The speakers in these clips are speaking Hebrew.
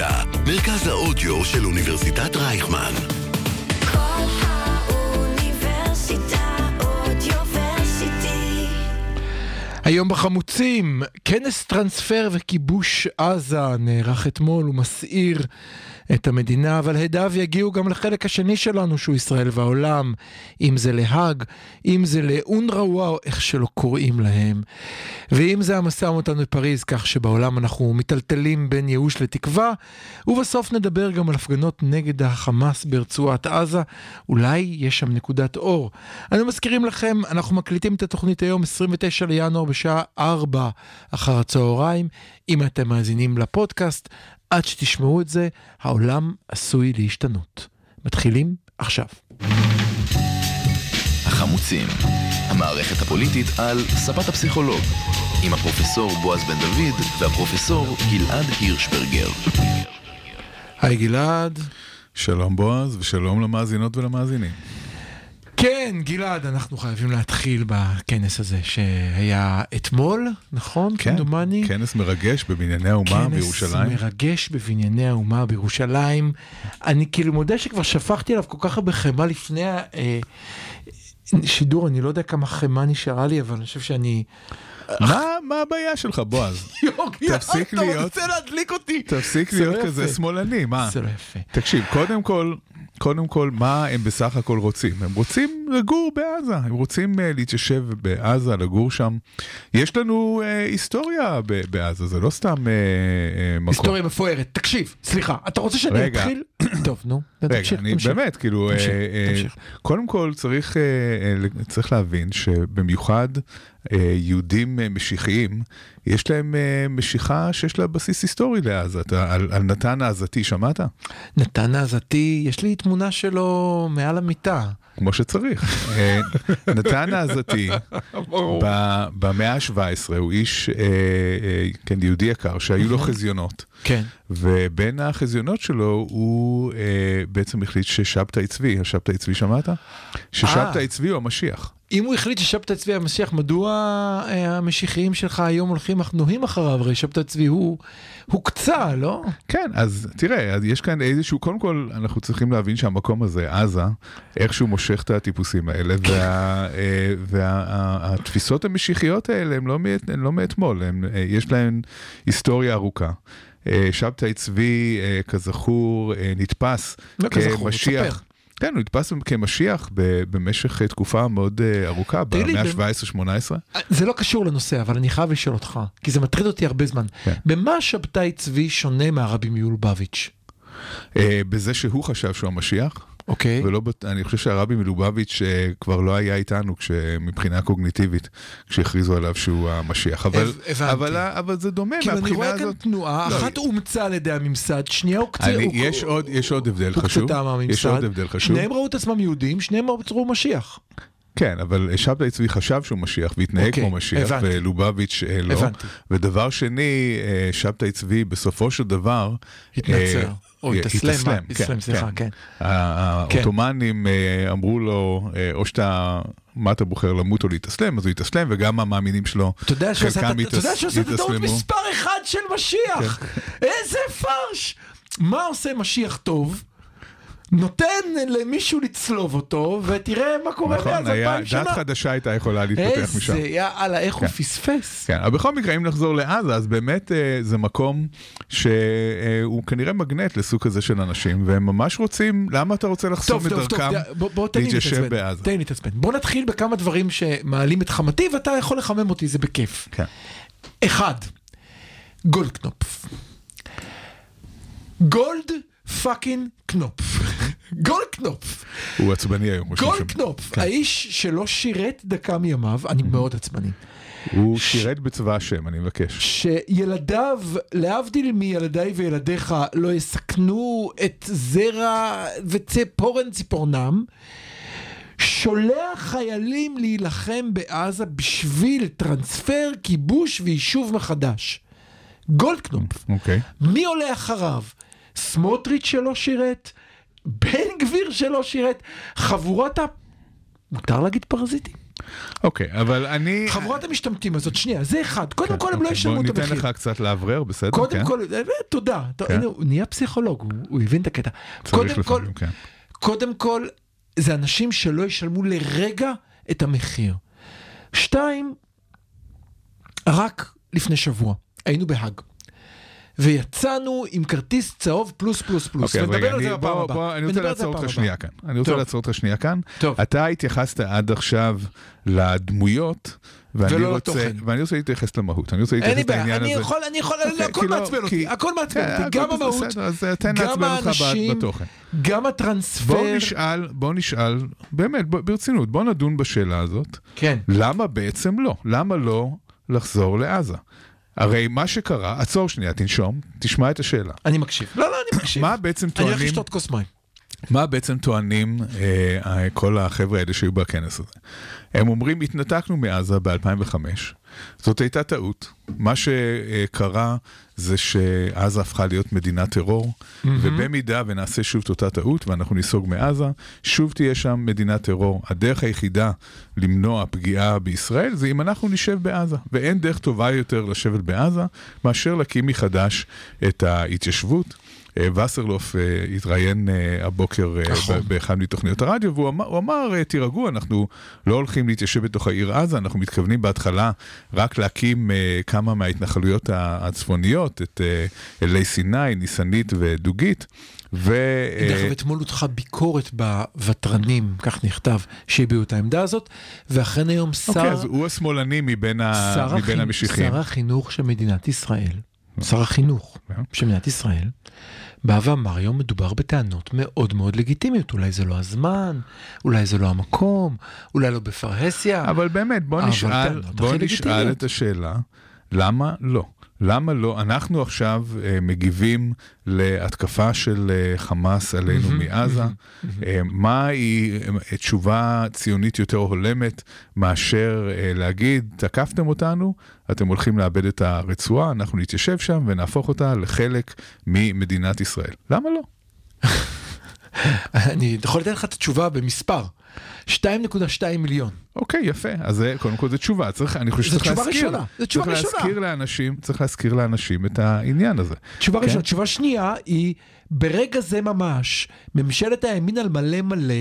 האוניברסיטה, מרכז האודיו של אוניברסיטת רייכמן. היום בחמוצים, כנס טרנספר וכיבוש עזה נערך אתמול ומסעיר את המדינה, אבל הדיו יגיעו גם לחלק השני שלנו שהוא ישראל והעולם, אם זה להאג, אם זה לאונרווה או איך שלא קוראים להם. ואם זה המשא ומתן בפריז, כך שבעולם אנחנו מיטלטלים בין ייאוש לתקווה, ובסוף נדבר גם על הפגנות נגד החמאס ברצועת עזה, אולי יש שם נקודת אור. אנו מזכירים לכם, אנחנו מקליטים את התוכנית היום 29 לינואר בשעה 4 אחר הצהריים. אם אתם מאזינים לפודקאסט, עד שתשמעו את זה, העולם עשוי להשתנות. מתחילים עכשיו. החמוצים, המערכת הפוליטית על ספת הפסיכולוג, עם הפרופסור בועז בן דוד והפרופסור גלעד הירשברגר. היי גלעד. שלום בועז ושלום למאזינות ולמאזינים. כן, גלעד, אנחנו חייבים להתחיל בכנס הזה שהיה אתמול, נכון? כן, כמדומני. כנס מרגש בבנייני האומה בירושלים. כנס מרגש בבנייני האומה בירושלים. אני כאילו מודה שכבר שפכתי עליו כל כך הרבה חמאה לפני השידור, אני לא יודע כמה חמאה נשארה לי, אבל אני חושב שאני... מה מה הבעיה שלך בועז? תפסיק אתה להיות- רוצה להדליק אותי. תפסיק לא להיות כזה. שמאלני, מה? זה לא יפה. תקשיב, קודם כל, קודם כל, מה הם בסך הכל רוצים? הם רוצים לגור בעזה, הם רוצים uh, להתיישב בעזה, לגור שם. יש לנו uh, היסטוריה בעזה, זה לא סתם uh, uh, מקום. היסטוריה מפוארת. תקשיב, סליחה, אתה רוצה שאני רגע. אתחיל? טוב, נו, תמשיך, תמשיך. באמת, כאילו, אה, אה. קודם כל צריך, אה, להבין שבמיוחד יהודים משיחיים, יש להם משיכה שיש לה בסיס היסטורי לעזה. על נתן העזתי, שמעת? נתן העזתי, יש לי תמונה שלו מעל המיטה. כמו שצריך. אה, נתן העזתי, במאה ה-17, הוא איש, אה, אה, כן, יהודי יקר, שהיו לו חזיונות. כן. ובין החזיונות שלו הוא בעצם החליט ששבתאי צבי, השבתאי צבי שמעת? ששבתאי צבי הוא המשיח. אם הוא החליט ששבתא צבי המשיח, מדוע המשיחיים שלך היום הולכים אך נוהים אחריו? הרי שבתא צבי הוא הוקצה, לא? כן, אז תראה, אז יש כאן איזשהו, קודם כל אנחנו צריכים להבין שהמקום הזה, עזה, איכשהו מושך את הטיפוסים האלה, והתפיסות המשיחיות האלה הן לא, מאת- לא מאתמול, הן, אה, יש להן היסטוריה ארוכה. אה, שבתאי צבי, אה, כזכור, אה, נתפס לא כזכור, כמשיח. תספר. כן, הוא נתפס כמשיח במשך אה, תקופה מאוד אה, ארוכה, במאה במ- ה-17-18. זה לא קשור לנושא, אבל אני חייב לשאול אותך, כי זה מטריד אותי הרבה זמן. כן. במה שבתאי צבי שונה מהרבי מיולובביץ'? אה, בזה שהוא חשב שהוא המשיח. אוקיי? ולא, בט- אני חושב שהרבי מלובביץ' אה, כבר לא היה איתנו מבחינה קוגניטיבית, כשהכריזו עליו שהוא המשיח. אבל, הב- הבנתי. אבל, אבל זה דומה כאילו אני מהבחינה רואה כאן הזאת. תנועה, לא, אחת אומצה על ידי הממסד, שנייה הוקצה... אני, הוק- יש, עוד, יש עוד הבדל חשוב. הוקצתה מהממסד. יש עוד הבדל חשוב. שניהם ראו את עצמם יהודים, שניהם ראו משיח. כן, אבל שבתאי צבי חשב שהוא משיח והתנהג אוקיי, כמו משיח, הבנתי. ולובביץ' אה, לא. הבנתי. ודבר שני, אה, שבתאי צבי בסופו של דבר... התנצר. אה, או התאסלם, מה? התאסלם, סליחה, כן. ה- העות'מאנים אה, אמרו לו, אה, או שאתה, מה אתה בוחר, למות או להתאסלם, אז הוא התאסלם, וגם המאמינים שלו, אתה יודע הטעות התאסלמו. מספר אחד של משיח. איזה פרש. מה עושה משיח טוב? נותן למישהו לצלוב אותו, ותראה מה קורה נכון, מאז היה, אלפיים שנה. דת חדשה הייתה יכולה להתפתח משם. איזה יאללה, איך הוא כן. פספס. כן, אבל בכל מקרה, אם נחזור לעזה, אז באמת אה, זה מקום שהוא כנראה מגנט לסוג כזה של אנשים, והם ממש רוצים, למה אתה רוצה לחסום את דרכם להתיישב. בעזה? תן לי להתעצבן. בוא נתחיל בכמה דברים שמעלים את חמתי, ואתה יכול לחמם אותי, זה בכיף. כן. אחד, גולדקנופ. גולד fucking קנופ. גולדקנופ. הוא עצבני היום. גולדקנופ, כן. האיש שלא שירת דקה מימיו, אני מאוד עצבני. הוא שירת בצבא השם, אני מבקש. שילדיו, להבדיל מילדיי וילדיך, לא יסכנו את זרע וציפורן ציפורנם, שולח חיילים להילחם בעזה בשביל טרנספר, כיבוש ויישוב מחדש. גולדקנופ. אוקיי. מי עולה אחריו? סמוטריץ' שלא שירת? בן גביר שלא שירת? חבורת ה... מותר להגיד פרזיטים? אוקיי, אבל אני... חבורת המשתמטים הזאת, שנייה, זה אחד. קודם כל הם לא אוקיי, ישלמו את בוא ניתן המחיר. לך קצת לאוורר, בסדר? קודם כן? כל, אה, תודה. טוב, כן. הנה, הוא נהיה פסיכולוג, הוא- הוא הבין את הקטע. קודם כל, לפעמים, כן. קודם כל, זה אנשים שלא ישלמו לרגע את המחיר. שתיים, רק לפני שבוע היינו בהאג. ויצאנו עם כרטיס צהוב פלוס פלוס פלוס. אוקיי, אבל ונדבר רגע, על זה אני- בפעם בוא- הבאה. בוא, אני רוצה לעצור אותך. שנייה כאן. אני רוצה. לעצור אותך שנייה כאן. טוב. אתה התייחסת עד עכשיו לדמויות, ואני ולא רוצה, לתוכן. ואני רוצה להתייחס למהות. אני רוצה אין לי להתייחס בעיה, לעניין אני הזה. יכול, אני יכול, אוקיי, הכל כי לא- מעצבן כי- אותי, הכל מעצבן אותי, גם הכל המהות, גם האנשים. גם הטרנספר. בוא נשאל, בוא נשאל, באמת, ברצינות, בוא נדון בשאלה הזאת. כן. למה בעצם לא? למה לא לחזור לעזה? הרי מה שקרה, עצור שנייה, תנשום, תשמע את השאלה. אני מקשיב. לא, לא, אני מקשיב. מה בעצם אני הולך טוענים, לשתות כוס מים. מה בעצם טוענים אה, כל החבר'ה האלה שהיו בכנס הזה? הם אומרים, התנתקנו מעזה ב-2005, זאת הייתה טעות. מה שקרה זה שעזה הפכה להיות מדינת טרור, ובמידה ונעשה שוב את אותה טעות ואנחנו ניסוג מעזה, שוב תהיה שם מדינת טרור. הדרך היחידה למנוע פגיעה בישראל זה אם אנחנו נשב בעזה, ואין דרך טובה יותר לשבת בעזה מאשר להקים מחדש את ההתיישבות. אה, וסרלוף אה, התראיין אה, הבוקר נכון. באחד מתוכניות הרדיו, והוא אמר, תירגעו, אנחנו לא הולכים להתיישב בתוך העיר עזה, אנחנו מתכוונים בהתחלה רק להקים כמה מההתנחלויות הצפוניות, את אלי סיני, ניסנית ודוגית. ו... דרך אתמול הודחה ביקורת בוותרנים, כך נכתב, שהביעו את העמדה הזאת, ואכן היום שר, אוקיי, אז הוא השמאלני מבין, ה... המשיחים. שר החינוך של מדינת ישראל, שר החינוך כן. של מדינת ישראל, בא ואמר, היום מדובר בטענות מאוד מאוד לגיטימיות, אולי זה לא הזמן, אולי זה לא המקום, אולי לא בפרהסיה. אבל באמת, בוא נשאל, בוא נשאל. את השאלה, למה לא? למה לא? אנחנו עכשיו אה, מגיבים להתקפה של אה, חמאס עלינו מעזה. אה, מה היא אה, תשובה ציונית יותר הולמת מאשר אה, להגיד, תקפתם אותנו, אתם הולכים לאבד את הרצועה, אנחנו נתיישב שם ונהפוך אותה לחלק ממדינת ישראל. למה לא? אני יכול לתת לך את התשובה במספר, 2.2 מיליון. אוקיי, יפה. אז קודם כל זו תשובה. צריך, אני חושב זו שצריך תשובה להזכיר. ראשונה, זו תשובה צריך ראשונה. להזכיר לאנשים, צריך להזכיר לאנשים את העניין הזה. תשובה כן? ראשונה. תשובה שנייה היא, ברגע זה ממש, ממשלת הימין על מלא מלא,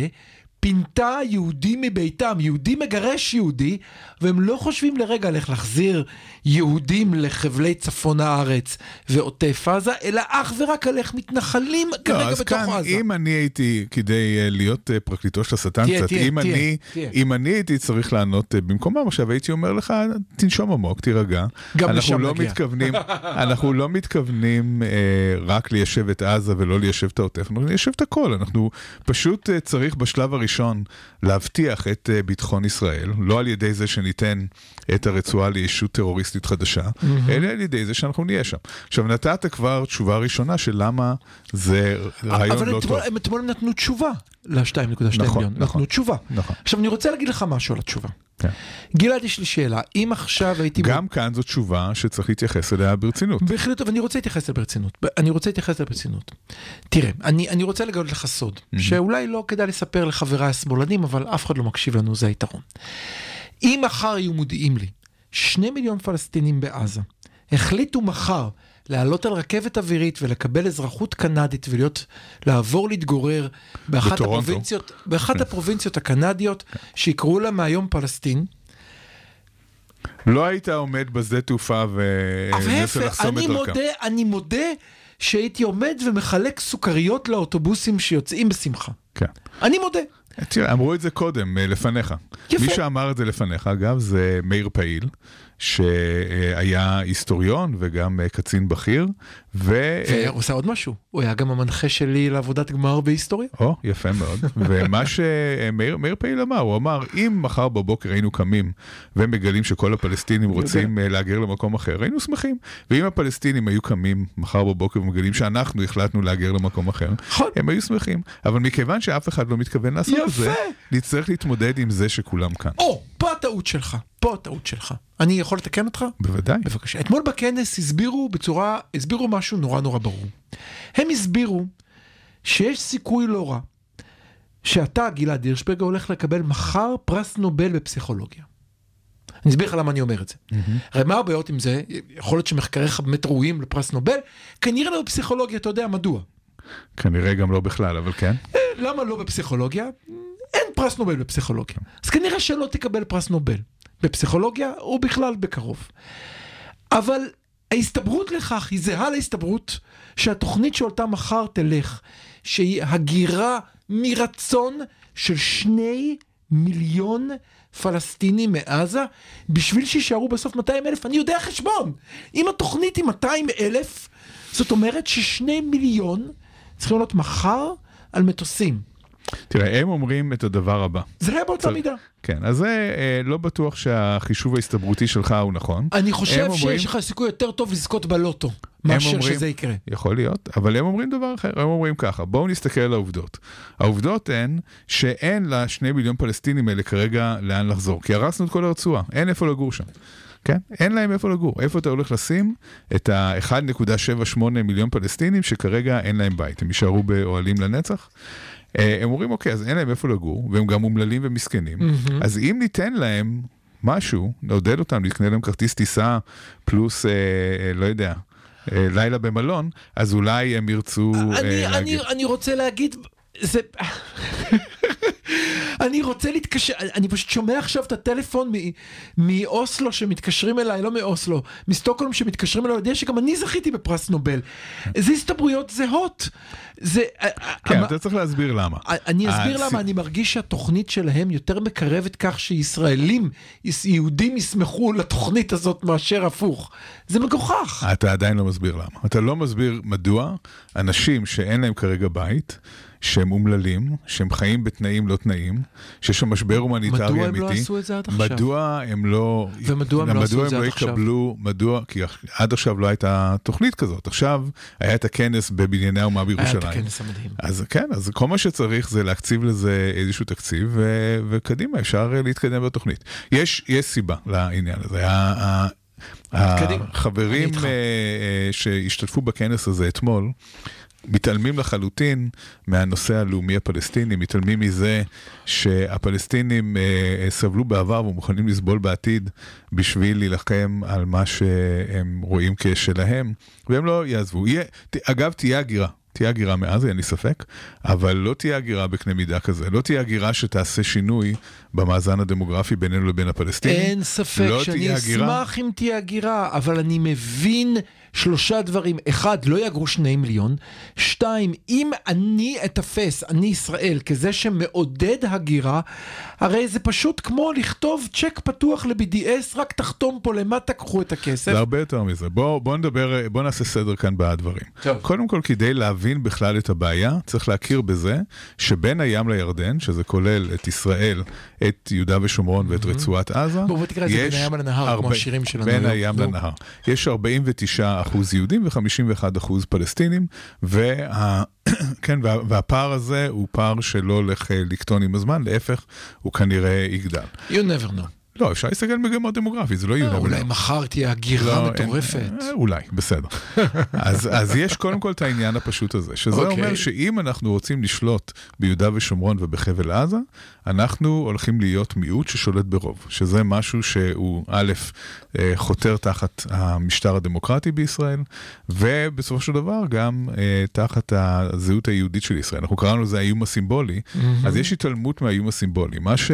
פינתה יהודי מביתם, יהודי מגרש יהודי, והם לא חושבים לרגע על איך להחזיר יהודים לחבלי צפון הארץ ועוטף עזה, אלא אך ורק על איך מתנחלים לא, כרגע אז בתוך כאן, עזה. אם אני הייתי, כדי אה, להיות אה, פרקליטו של השטן תהיה, קצת, תהיה, אם תהיה, אני- תהיה. אם אני הייתי צריך לענות אה, במקומם עכשיו, הייתי אומר לך, תנשום עמוק, תירגע. גם לשם לא נגיע. מתכוונים, אנחנו לא מתכוונים אה, רק ליישב את עזה ולא ליישב את העוטף, אנחנו ניישב את הכל. אנחנו פשוט אה, צריך בשלב הראשון להבטיח את אה, ביטחון ישראל, לא על ידי זה שניתן את הרצועה לישות טרוריסטית חדשה, אלא על ידי זה שאנחנו נהיה שם. עכשיו, נתת כבר תשובה ראשונה של למה זה רעיון אבל לא טוב. הם אתמול נתנו תשובה ל-2.2 נכון, מיליון. נכון. נתנו תשובה. נכון. עכשיו אני רוצה להגיד לך משהו על התשובה. כן. גלעד, יש לי שאלה. אם עכשיו הייתי... גם כאן זו תשובה שצריך להתייחס אליה ברצינות. בהחלט, אבל אני רוצה להתייחס אליה ברצינות. אני רוצה להתייחס אליה ברצינות. תראה, אני, אני רוצה לגלות לך סוד, שאולי לא כדאי לספר לחבריי השמאלנים, אבל אף אחד לא מקשיב לנו, זה היתרון. אם מחר יהיו מודיעים לי, שני מיליון פלסטינים בעזה, החליטו מחר לעלות על רכבת אווירית ולקבל אזרחות קנדית ולהיות, לעבור להתגורר באחת בטורונטו. הפרובינציות, באחת הפרובינציות הקנדיות, שיקראו לה מהיום פלסטין, לא היית עומד בשדה תעופה ומנסה ההפך, לחסום אני את דרכם. אני מודה שהייתי עומד ומחלק סוכריות לאוטובוסים שיוצאים בשמחה. כן. אני מודה. תראה, אמרו את זה קודם, אה, לפניך. יפה. מי שאמר את זה לפניך, אגב, זה מאיר פעיל, שהיה היסטוריון וגם אה, קצין בכיר, ו... והוא עושה עוד משהו, הוא היה גם המנחה שלי לעבודת גמר בהיסטוריה. או, יפה מאוד. ומה שמאיר מאיר פעיל אמר, הוא אמר, אם מחר בבוקר היינו קמים ומגלים שכל הפלסטינים רוצים אה, להגר למקום אחר, היינו שמחים. ואם הפלסטינים היו קמים מחר בבוקר ומגלים שאנחנו החלטנו להגר למקום אחר, נכון. הם היו שמחים. אבל מכיוון שאף אחד לא מתכוון לעשות את זה. נצטרך להתמודד עם זה שכולם כאן. או, פה הטעות שלך, פה הטעות שלך. אני יכול לתקן אותך? בוודאי. בבקשה. אתמול בכנס הסבירו בצורה, הסבירו משהו נורא נורא ברור. הם הסבירו שיש סיכוי לא רע שאתה, גלעד הירשברגר, הולך לקבל מחר פרס נובל בפסיכולוגיה. אני אסביר לך למה אני אומר את זה. הרי מה הבעיות עם זה? יכול להיות שמחקריך באמת ראויים לפרס נובל, כנראה לא בפסיכולוגיה, אתה יודע מדוע. כנראה גם לא בכלל, אבל כן. אה, למה לא בפסיכולוגיה? פרס נובל בפסיכולוגיה. אז כנראה שלא תקבל פרס נובל בפסיכולוגיה, או בכלל בקרוב. אבל ההסתברות לכך היא זהה להסתברות שהתוכנית שאותה מחר תלך, שהיא הגירה מרצון של שני מיליון פלסטינים מעזה, בשביל שיישארו בסוף 200 אלף. אני יודע חשבון. אם התוכנית היא 200 אלף, זאת אומרת ששני מיליון צריכים לעלות מחר על מטוסים. תראה, הם אומרים את הדבר הבא. זה היה באותה מידה. כן, אז זה אה, לא בטוח שהחישוב ההסתברותי שלך הוא נכון. אני חושב אומרים- שיש לך סיכוי יותר טוב לזכות בלוטו, מאשר אומרים- שזה יקרה. יכול להיות, אבל הם אומרים דבר אחר, הם אומרים ככה, בואו נסתכל על העובדות. העובדות הן שאין לשני מיליון פלסטינים האלה כרגע לאן לחזור, כי הרסנו את כל הרצועה, אין איפה לגור שם. כן? אין להם איפה לגור. איפה אתה הולך לשים את ה-1.78 מיליון פלסטינים שכרגע אין להם בית, הם יישארו באוהלים לנצח? אה, הם אומרים, אוקיי, אז אין להם איפה לגור, והם גם אומללים ומסכנים, אז אם ניתן להם משהו, נעודד אותם, נקנה להם כרטיס טיסה, פלוס, אה, אה, לא יודע, אה, לילה במלון, אז אולי הם ירצו אני, אני, להגיד. אני רוצה להגיד, זה... אני רוצה להתקשר, אני פשוט שומע עכשיו את הטלפון מאוסלו שמתקשרים אליי, לא מאוסלו, מסטוקהולם שמתקשרים אליי, יודע שגם אני זכיתי בפרס נובל. זה הסתברויות זהות. זה... כן, אתה צריך להסביר למה. אני אסביר למה אני מרגיש שהתוכנית שלהם יותר מקרבת כך שישראלים, יהודים ישמחו לתוכנית הזאת מאשר הפוך. זה מגוחך. אתה עדיין לא מסביר למה. אתה לא מסביר מדוע אנשים שאין להם כרגע בית, שהם אומללים, שהם חיים בתנאים לא תנאים, שיש שם משבר הומניטרי מדוע אמיתי. הם לא עשו את זה עד עכשיו? מדוע הם לא... ומדוע הם לא עשו את זה מדוע עד לא עכשיו? יקבלו, מדוע, כי עד עכשיו לא הייתה תוכנית כזאת. עכשיו היה את הכנס בבנייני האומה היה בירושלים. את הכנס המדהים. אז כן, אז כל מה שצריך זה להקציב לזה איזשהו תקציב, ו- וקדימה, אפשר אה, להתקדם בתוכנית. יש, יש סיבה לעניין הזה. החברים. אה, אה, שהשתתפו בכנס הזה אתמול, מתעלמים לחלוטין מהנושא הלאומי הפלסטיני, מתעלמים מזה שהפלסטינים אה, סבלו בעבר ומוכנים לסבול בעתיד בשביל להילחם על מה שהם רואים כשלהם, והם לא יעזבו. יהיה, ת- אגב, תהיה הגירה. תהיה הגירה מעזה, אין לי ספק, אבל לא תהיה הגירה בקנה מידה כזה. לא תהיה הגירה שתעשה שינוי במאזן הדמוגרפי בינינו לבין הפלסטינים. אין ספק לא שאני. אשמח אם תהיה הגירה, אבל אני מבין שלושה דברים. אחד, לא יגרו שני מיליון. שתיים, אם אני אתפס, אני ישראל, כזה שמעודד הגירה, הרי זה פשוט כמו לכתוב צ'ק פתוח ל-BDS, רק תחתום פה למטה, קחו את הכסף. זה הרבה יותר מזה. בוא, בוא נדבר, בוא נעשה סדר כאן בדברים. טוב. קודם כל, כדי להבין בכלל את הבעיה, צריך להכיר בזה שבין הים לירדן, שזה כולל את ישראל, את יהודה ושומרון ואת רצועת עזה, בוא, בוא תקרא את זה בין הים לנהר, כמו ארבע- השירים שלנו בין. הים. לנהר. יש 49 אחוז יהודים ו-51 אחוז פלסטינים, וה... כן, וה, והפער הזה הוא פער שלא הולך אה, לקטון עם הזמן, להפך, הוא כנראה יגדל. You never know. לא, אפשר להסתכל על מגמה דמוגרפית, זה לא יהודה אולי ושומרון. מחר תהיה הגירה לא, מטורפת. אין- אה, אולי, בסדר. אז, אז יש קודם כל את העניין הפשוט הזה, שזה אוקיי. אומר שאם אנחנו רוצים לשלוט ביהודה ושומרון ובחבל עזה, אנחנו הולכים להיות מיעוט ששולט ברוב, שזה משהו שהוא א', אה, חותר תחת המשטר הדמוקרטי בישראל, ובסופו של דבר גם אה, תחת הזהות היהודית של ישראל. אנחנו קראנו לזה האיום הסימבולי, אז יש התעלמות מהאיום הסימבולי. מה, ש,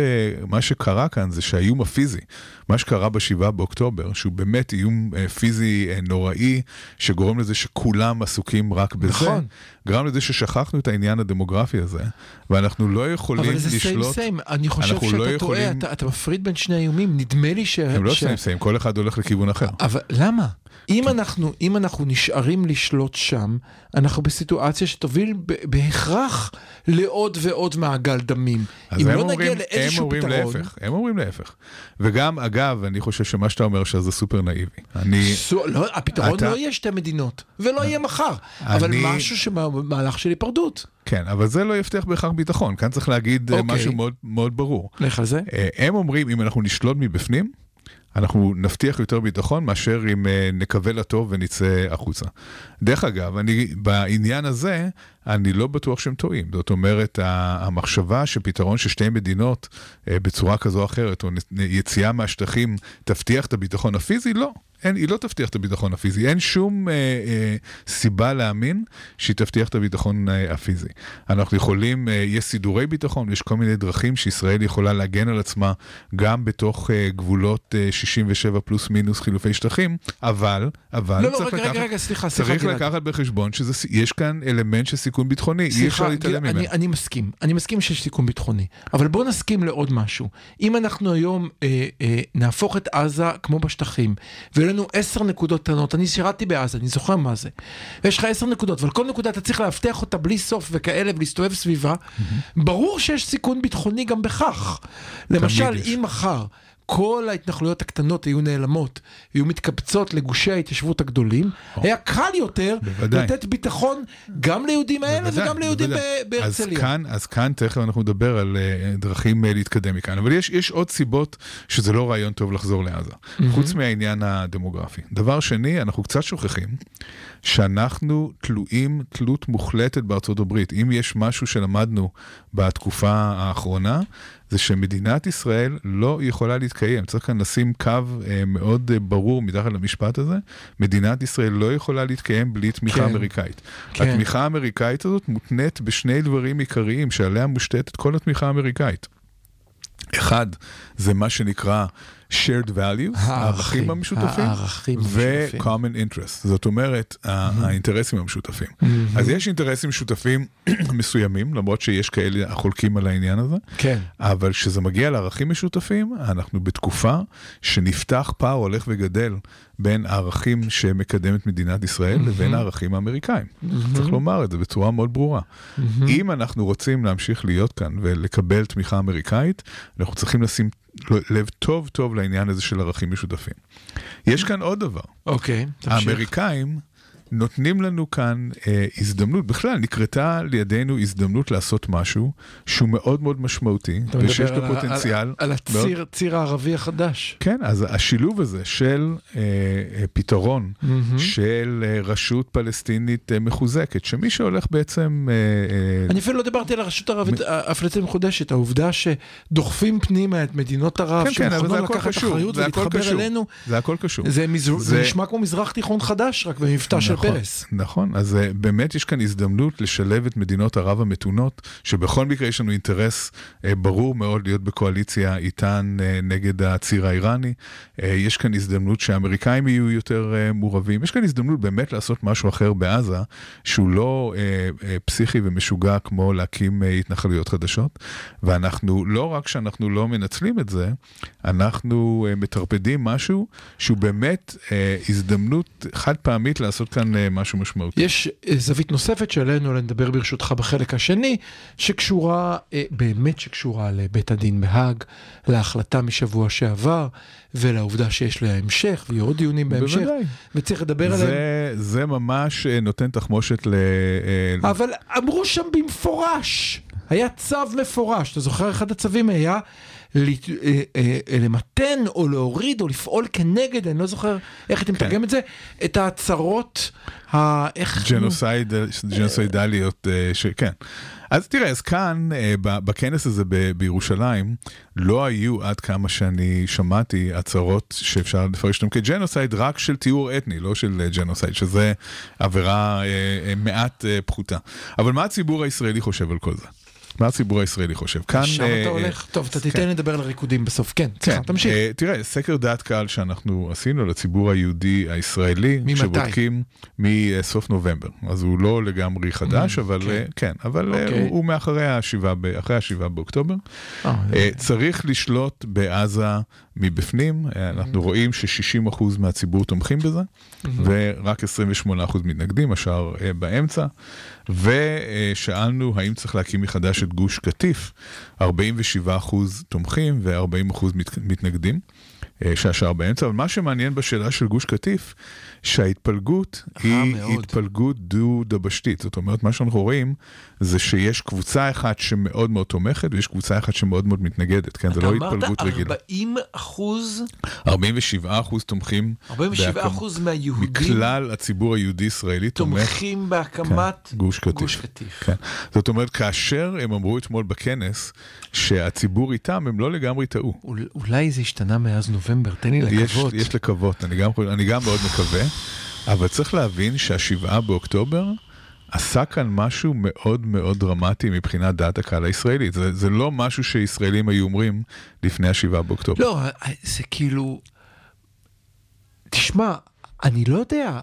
מה שקרה כאן זה שהאיום הפיזי, מה שקרה בשבעה באוקטובר, שהוא באמת איום אה, פיזי אה, נוראי, שגורם לזה שכולם עסוקים רק בזה, נכון. גרם לזה ששכחנו את העניין הדמוגרפי הזה, ואנחנו לא יכולים אבל זה סיים לשלוט. סיים, אני חושב אנחנו שאתה לא טועה, יכולים- אתה- אתה מפריד בין שני האיומים, נדמה לי ש... הם לא ש- סיים סיים, כל אחד הולך לכיוון אחר. אבל למה? אם אנחנו, אם אנחנו נשארים לשלוט שם, אנחנו בסיטואציה שתוביל בהכרח לעוד ועוד מעגל דמים. אז אם הם לא אומרים, נגיע הם לאיזשהו אומרים פתרון... להפך, הם אומרים להפך. וגם, אגב, אני חושב שמה שאתה אומר שזה סופר נאיבי. אני, סו- לא, הפתרון אתה- לא יהיה שתי מדינות, ולא יהיה מחר, אבל אני- משהו שמהלך של היפרדות. כן, אבל זה לא יבטיח בהכרח ביטחון, כאן צריך להגיד אה, אוקיי. משהו מאוד מאוד ברור. לך על זה. אה, הם אומרים, אם אנחנו נשלוט מבפנים, אנחנו נבטיח יותר ביטחון מאשר אם אה, נקווה לטוב ונצא החוצה. דרך אגב, אני, בעניין הזה, אני לא בטוח שהם טועים. זאת אומרת, המחשבה שפתרון של שתי מדינות אה, בצורה כזו או אחרת, או יציאה מהשטחים, תבטיח את הביטחון הפיזי, לא. אין, היא לא תבטיח את הביטחון הפיזי. אין שום אה, אה, סיבה להאמין שהיא תבטיח את הביטחון אה, הפיזי. אנחנו יכולים, אה, יש סידורי ביטחון, יש כל מיני דרכים שישראל יכולה להגן על עצמה גם בתוך אה, גבולות אה, 67 פלוס מינוס חילופי שטחים, אבל, אבל לא, לא, צריך רגע, לקחת... רגע, רגע, סליחה, סליחה, צריך גלעד. לקחת בחשבון שיש כאן אלמנט של סיכון ביטחוני, אי סליחה, אפשר להתעלם ממנו. אני, אני מסכים, אני מסכים שיש סיכון ביטחוני, אבל בוא נסכים לעוד משהו. אם אנחנו היום אה, אה, נהפוך את עזה כמו בשטחים, ויהיו לנו עשר נקודות קטנות, אני שירתתי בעזה, אני זוכר מה זה. יש לך עשר נקודות, אבל כל נקודה אתה צריך לאבטח אותה בלי סוף וכאלה, ולהסתובב סביבה. ברור שיש סיכון ביטחוני גם בכך. למשל. אם מחר... כל ההתנחלויות הקטנות היו נעלמות, היו מתקבצות לגושי ההתיישבות הגדולים, היה קל יותר בוודאי. לתת ביטחון גם ליהודים האלה בוודאי, וגם ליהודים בהרצליה. אז כאן, אז כאן תכף אנחנו נדבר על uh, דרכים uh, להתקדם מכאן, אבל יש, יש עוד סיבות שזה לא רעיון טוב לחזור לעזה, חוץ מהעניין הדמוגרפי. דבר שני, אנחנו קצת שוכחים שאנחנו תלויים תלות מוחלטת בארצות הברית. אם יש משהו שלמדנו בתקופה האחרונה, זה שמדינת ישראל לא יכולה להתקיים. צריך כאן לשים קו אה, מאוד אה, ברור מתחת למשפט הזה. מדינת ישראל לא יכולה להתקיים בלי תמיכה כן. אמריקאית. כן. התמיכה האמריקאית הזאת מותנית בשני דברים עיקריים שעליה מושתתת כל התמיכה האמריקאית. אחד, זה מה שנקרא shared values, הערכים המשותפים, הערכים המשותפים. ו-common interest, זאת אומרת, ה- האינטרסים המשותפים. אז יש אינטרסים משותפים מסוימים, למרות שיש כאלה החולקים על העניין הזה, כן. אבל כשזה מגיע לערכים משותפים, אנחנו בתקופה שנפתח פער הולך וגדל בין הערכים שמקדמת מדינת ישראל לבין הערכים האמריקאים. צריך לומר את זה בצורה מאוד ברורה. אם אנחנו רוצים להמשיך להיות כאן ולקבל תמיכה אמריקאית, אנחנו צריכים לשים לב טוב טוב לעניין הזה של ערכים משותפים. יש כאן עוד דבר. אוקיי, תמשיך. האמריקאים נותנים לנו כאן אה, הזדמנות, בכלל נקרתה לידינו הזדמנות לעשות משהו שהוא מאוד מאוד משמעותי, ושיש לו פוטנציאל. על, על מאוד- הציר ציר הערבי החדש. כן, אז השילוב הזה של אה, אה, פתרון של אה, רשות פלסטינית אה, מחוזקת, שמי שהולך בעצם... אה, אה, אני אפילו לא דיברתי על הרשות הערבית הפלסטינית המחודשת, העובדה שדוחפים פנימה את מדינות ערב, כן, כן, אבל זה שמוכנות הכל לקחת קשור, אחריות זה הכל ולהתחבר קשור. אלינו, זה הכל קשור. זה, מזר... זה... זה- נשמע כמו מזרח תיכון חדש, רק במבטא של נכון, פרס. נכון, אז אה, באמת יש כאן הזדמנות לשלב את מדינות ערב המתונות, שבכל מקרה יש לנו אינטרס אה, ברור מאוד להיות בקואליציה איתן אה, נגד הציר האיראני. יש כאן הזדמנות שהאמריקאים יהיו יותר מעורבים. יש כאן הזדמנות באמת לעשות משהו אחר בעזה, שהוא לא פסיכי ומשוגע כמו להקים התנחלויות חדשות. ואנחנו, לא רק שאנחנו לא מנצלים את זה, אנחנו מטרפדים משהו שהוא באמת הזדמנות חד פעמית לעשות כאן אה, משהו משמעותי. יש אה, זווית נוספת שעלינו לדבר ברשותך בחלק השני, שקשורה, אה, באמת שקשורה לבית הדין בהאג, להחלטה משבוע שעבר, ולעובדה שיש לה המשך, ויהיו עוד דיונים בהמשך, בוודאי. וצריך לדבר עליהם. זה, זה ממש נותן תחמושת ל... אבל אמרו שם במפורש, היה צו מפורש, אתה זוכר אחד הצווים היה לת- אה, אה, אה, למתן או להוריד או לפעול כנגד, אני לא זוכר איך אתה מתרגם את זה, את ההצהרות, ה... איך... ג'נוסייד, ג'נוסיידליות, שכן. אז תראה, אז כאן, בכנס הזה ב- בירושלים, לא היו, עד כמה שאני שמעתי, הצהרות שאפשר לפרש אותן כג'נוסייד, רק של טיהור אתני, לא של ג'נוסייד, שזה עבירה אה, מעט אה, פחותה. אבל מה הציבור הישראלי חושב על כל זה? מה הציבור הישראלי חושב? כאן... שם אה, אתה הולך, טוב, אתה כן. תיתן לדבר על הריקודים בסוף, כן, סליחה, תמשיך. אה, תראה, סקר דעת קהל שאנחנו עשינו לציבור היהודי הישראלי? שבודקים מסוף נובמבר. אז הוא לא לגמרי חדש, אבל כן. אה, כן, אבל אה, אוקיי. הוא- מאחרי השבעה, באוקטובר. אה, אה, צריך לשלוט בעזה מבפנים, אה, אנחנו רואים ש-60% מהציבור תומכים בזה, ורק 28% מתנגדים, השאר אה, באמצע. ושאלנו האם צריך להקים מחדש את גוש קטיף, 47% תומכים ו-40% מת- מתנגדים. אה, שהשאר באמצע, אבל מה שמעניין בשאלה של גוש קטיף, שההתפלגות היא מאוד. התפלגות דו-דבשתית. זאת אומרת, מה שאנחנו רואים זה שיש קבוצה אחת שמאוד מאוד תומכת ויש קבוצה אחת שמאוד מאוד מתנגדת, כן? זה לא התפלגות אמרת רגילה. 40 אחוז, 47 אחוז תומכים, 47 בהקמ- אחוז מהיהודים מכלל הציבור היהודי-ישראלי תומך תומכים בהקמת כן, גוש קטיף. גוש קטיף. כן. זאת אומרת, כאשר הם אמרו אתמול בכנס שהציבור איתם, הם לא לגמרי טעו. אול- אולי זה השתנה מאז נובמבר, תן לי יש, לקוות. יש לקוות, אני גם, אני גם מאוד מקווה, אבל צריך להבין שהשבעה באוקטובר עשה כאן משהו מאוד מאוד דרמטי מבחינת דעת הקהל הישראלית. זה, זה לא משהו שישראלים היו אומרים לפני השבעה באוקטובר. לא, זה כאילו... תשמע, אני לא יודע,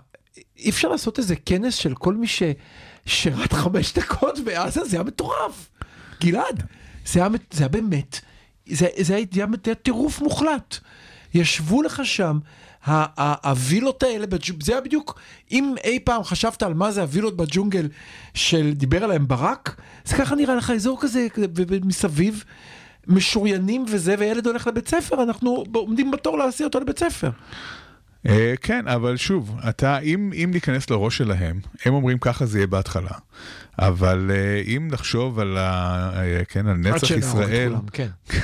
אי אפשר לעשות איזה כנס של כל מי ששירת חמש דקות בעזה, זה היה מטורף. גלעד, זה היה, זה היה באמת, זה, זה היה, טירוף מוחלט. ישבו לך שם, הווילות האלה, זה היה בדיוק, אם אי פעם חשבת על מה זה הווילות בג'ונגל של דיבר עליהם ברק, זה ככה נראה לך אזור כזה, ומסביב. משוריינים וזה, וילד הולך לבית ספר, אנחנו עומדים בתור להסיע אותו לבית ספר. אה, כן, אבל שוב, אתה, אם, אם ניכנס לראש שלהם, הם אומרים ככה זה יהיה בהתחלה. אבל אה, אם נחשוב על, ה, אה, כן, על עד נצח את ישראל, כולם, כן.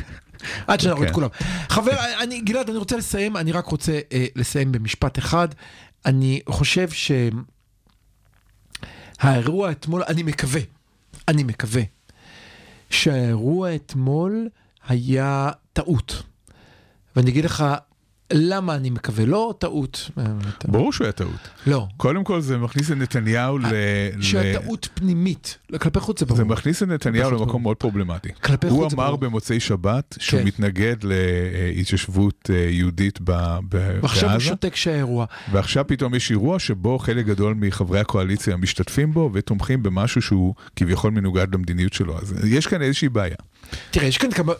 עד שנהרוג את כן. כולם. חבר, אני, גלעד, אני רוצה לסיים, אני רק רוצה אה, לסיים במשפט אחד. אני חושב שהאירוע אתמול, אני מקווה, אני מקווה, שהאירוע אתמול היה טעות. ואני אגיד לך למה אני מקווה, לא טעות. ברור שהוא היה טעות. לא. קודם כל זה מכניס את נתניהו ל... שהיה טעות פנימית, כלפי חוץ זה ברור. זה מכניס את נתניהו למקום מאוד פרובלמטי. כלפי הוא חוץ זה אמר ברור. במוצאי שבת שהוא כן. מתנגד להתיישבות אה, יהודית ב- ב- ועכשיו הוא בעזה, שותק שהאירוע. ועכשיו פתאום יש אירוע שבו חלק גדול מחברי הקואליציה משתתפים בו ותומכים במשהו שהוא כביכול מנוגד למדיניות שלו. אז יש כאן איזושהי בעיה. תראה, יש כאן כמה...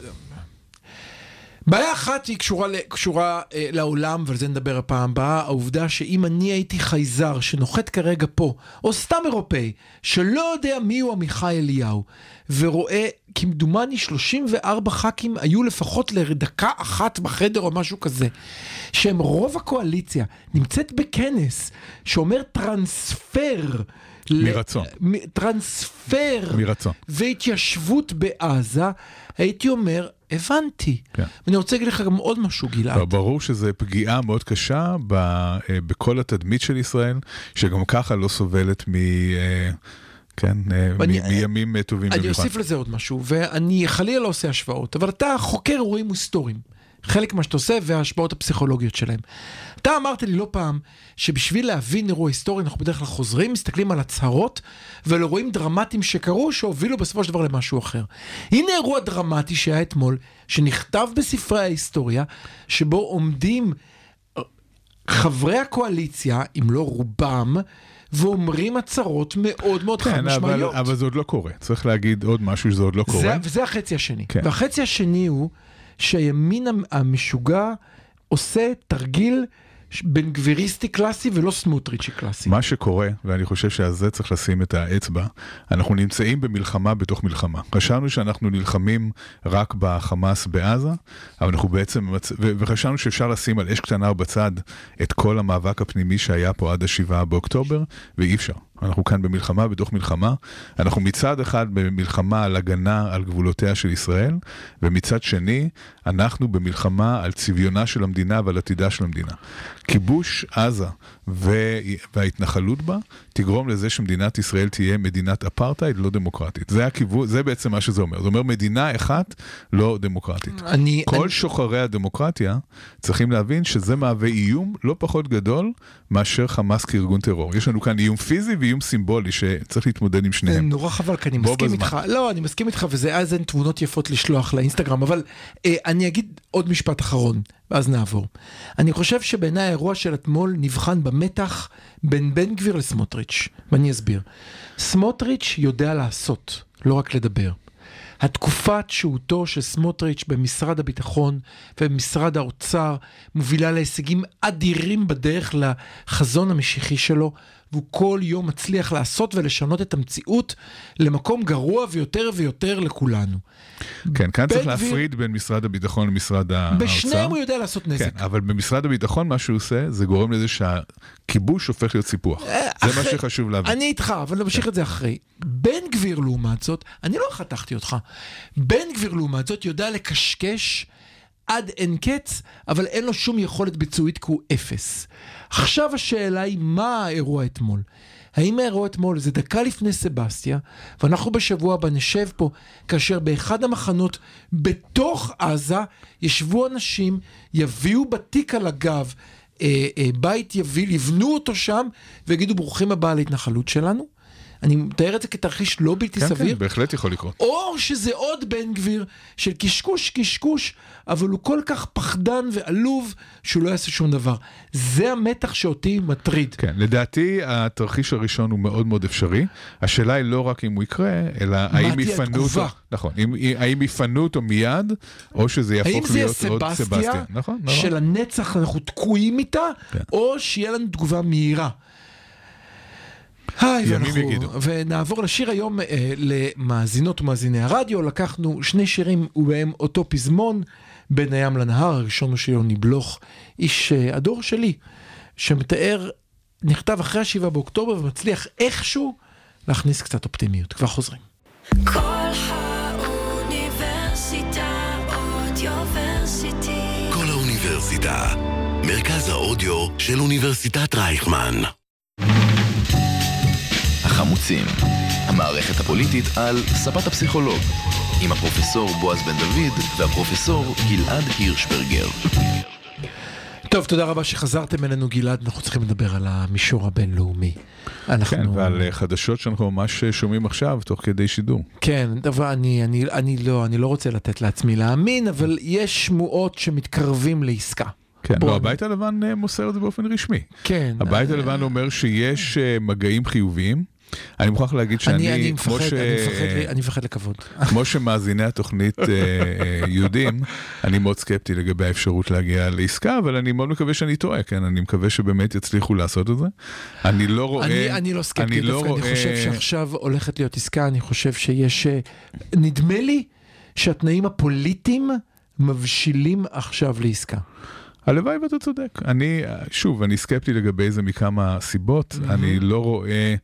בעיה אחת היא קשורה, קשורה אה, לעולם, ועל זה נדבר הפעם הבאה, העובדה שאם אני הייתי חייזר שנוחת כרגע פה, או סתם אירופאי, שלא יודע מיהו עמיחי אליהו, ורואה כמדומני 34 ח"כים היו לפחות לדקה אחת בחדר או משהו כזה, שהם רוב הקואליציה, נמצאת בכנס שאומר טרנספר. מרצון. טרנספר. מרצון. והתיישבות בעזה, הייתי אומר, הבנתי. כן. ואני רוצה להגיד לך גם עוד משהו, גלעד. לא, ברור שזו פגיעה מאוד קשה ב, אה, בכל התדמית של ישראל, שגם ככה לא סובלת מ... אה, כן, אה, ואני- מ- מימים אה, טובים אני במיוחד. אוסיף לזה עוד משהו, ואני חלילה לא עושה השוואות, אבל אתה חוקר אירועים היסטוריים. חלק מה שאתה עושה וההשפעות הפסיכולוגיות שלהם. אתה אמרת לי לא פעם שבשביל להבין אירוע היסטורי אנחנו בדרך כלל חוזרים, מסתכלים על הצהרות ועל אירועים דרמטיים שקרו שהובילו בסופו של דבר למשהו אחר. הנה אירוע דרמטי שהיה אתמול, שנכתב בספרי ההיסטוריה, שבו עומדים חברי הקואליציה, אם לא רובם, ואומרים הצהרות מאוד מאוד חד כן, אבל, משמעיות. אבל זה עוד לא קורה. צריך להגיד עוד משהו שזה עוד לא קורה. זה, וזה החצי השני. כן. והחצי השני הוא שהימין המ- המשוגע עושה תרגיל בן גביריסטי קלאסי ולא סמוטריצ'י קלאסי. מה שקורה, ואני חושב שעל זה צריך לשים את האצבע, אנחנו נמצאים במלחמה בתוך מלחמה. חשבנו שאנחנו נלחמים רק בחמאס בעזה, אבל אנחנו בעצם, וחשבנו שאפשר לשים על אש קטנה בצד את כל המאבק הפנימי שהיה פה עד השבעה באוקטובר, ואי אפשר. אנחנו כאן במלחמה בתוך מלחמה. אנחנו מצד אחד במלחמה על הגנה על גבולותיה של ישראל, ומצד שני, אנחנו במלחמה על צביונה של המדינה ועל עתידה של המדינה. כיבוש עזה וההתנחלות בה תגרום לזה שמדינת ישראל תהיה מדינת אפרטהייד לא דמוקרטית. זה הכיוון, זה בעצם מה שזה אומר. זה אומר מדינה אחת לא דמוקרטית. אני, כל אני, שוחרי הדמוקרטיה צריכים להבין שזה מהווה איום לא פחות גדול מאשר חמאס כארגון טרור. יש לנו כאן איום פיזי ואיום סימבולי שצריך להתמודד עם שניהם. נורא חבל, כי אני מסכים בזמן. איתך, לא, אני מסכים איתך, וזה אז אין תמונות יפות לשלוח לאינסטגרם, אבל אה, אני אגיד עוד משפט אחרון, ואז נעבור. אני חושב שבעיניי האירוע של אתמול נבחן במתח בין בן גביר לסמוטריץ', ואני אסביר. סמוטריץ' יודע לעשות, לא רק לדבר. התקופת שהותו של סמוטריץ' במשרד הביטחון ובמשרד האוצר מובילה להישגים אדירים בדרך לחזון המשיחי שלו. והוא כל יום מצליח לעשות ולשנות את המציאות למקום גרוע ויותר ויותר לכולנו. כן, כאן צריך להפריד בין משרד הביטחון למשרד האוצר. בשניהם הוא יודע לעשות נזק. כן, אבל במשרד הביטחון מה שהוא עושה, זה גורם לזה שהכיבוש הופך להיות סיפוח. זה מה שחשוב להבין. אני איתך, אבל נמשיך את זה אחרי. בן גביר לעומת זאת, אני לא חתכתי אותך, בן גביר לעומת זאת יודע לקשקש עד אין קץ, אבל אין לו שום יכולת ביצועית כי הוא אפס. עכשיו השאלה היא, מה האירוע אתמול? האם האירוע אתמול זה דקה לפני סבסטיה, ואנחנו בשבוע הבא נשב פה, כאשר באחד המחנות בתוך עזה ישבו אנשים, יביאו בתיק על הגב אה, אה, בית יביל, יבנו אותו שם, ויגידו ברוכים הבאה להתנחלות שלנו? אני מתאר את זה כתרחיש לא בלתי כן, סביר. כן, בהחלט יכול לקרות. או שזה עוד בן גביר של קשקוש קשקוש, אבל הוא כל כך פחדן ועלוב שהוא לא יעשה שום דבר. זה המתח שאותי מטריד. כן, לדעתי התרחיש הראשון הוא מאוד מאוד אפשרי. השאלה היא לא רק אם הוא יקרה, אלא האם יפנו התגובה? אותו, נכון, אם, האם יפנו אותו מיד, או שזה האם יהפוך זה יהיה להיות עוד סבסטיה, סבסטיה. נכון, נכון. של הנצח אנחנו תקועים איתה, כן. או שיהיה לנו תגובה מהירה. היי, ימים ואנחנו, יגידו. ונעבור לשיר היום אה, למאזינות ומאזיני הרדיו, לקחנו שני שירים ובהם אותו פזמון, בין הים לנהר, הראשון הוא של יוני בלוך, איש אה, הדור שלי, שמתאר, נכתב אחרי השבעה באוקטובר ומצליח איכשהו להכניס קצת אופטימיות. כבר חוזרים. כל האוניברסיטה אודיוורסיטי. כל האוניברסיטה. מרכז האודיו של אוניברסיטת רייכמן. החמוצים, המערכת הפוליטית על ספת הפסיכולוג, עם הפרופסור בועז בן דוד והפרופסור גלעד הירשברגר. טוב, תודה רבה שחזרתם אלינו, גלעד. אנחנו צריכים לדבר על המישור הבינלאומי. אנחנו... כן, ועל חדשות שאנחנו ממש שומעים עכשיו, תוך כדי שידור. כן, אבל אני, אני, אני, לא, אני לא רוצה לתת לעצמי להאמין, אבל יש שמועות שמתקרבים לעסקה. כן, לא, אני- הבית הלבן אה, מוסר את זה באופן רשמי. כן. הבית אה, הלבן אומר שיש אה, מגעים חיוביים. אני מוכרח להגיד אני, שאני, אני, כמו מפחד, ש- אני, מפחד, אני מפחד לכבוד. כמו שמאזיני התוכנית אה, אה, יודעים, אני מאוד סקפטי לגבי האפשרות להגיע לעסקה, אבל אני מאוד מקווה שאני טועה, כן? אני מקווה שבאמת יצליחו לעשות את זה. אני לא רואה... אני, אני לא סקפטי אני לא דווקא, אני רואה- חושב שעכשיו הולכת להיות עסקה, אני חושב שיש... אה, נדמה לי שהתנאים הפוליטיים מבשילים עכשיו לעסקה. הלוואי ואתה צודק. אני, שוב, אני סקפטי לגבי זה מכמה סיבות. אני לא רואה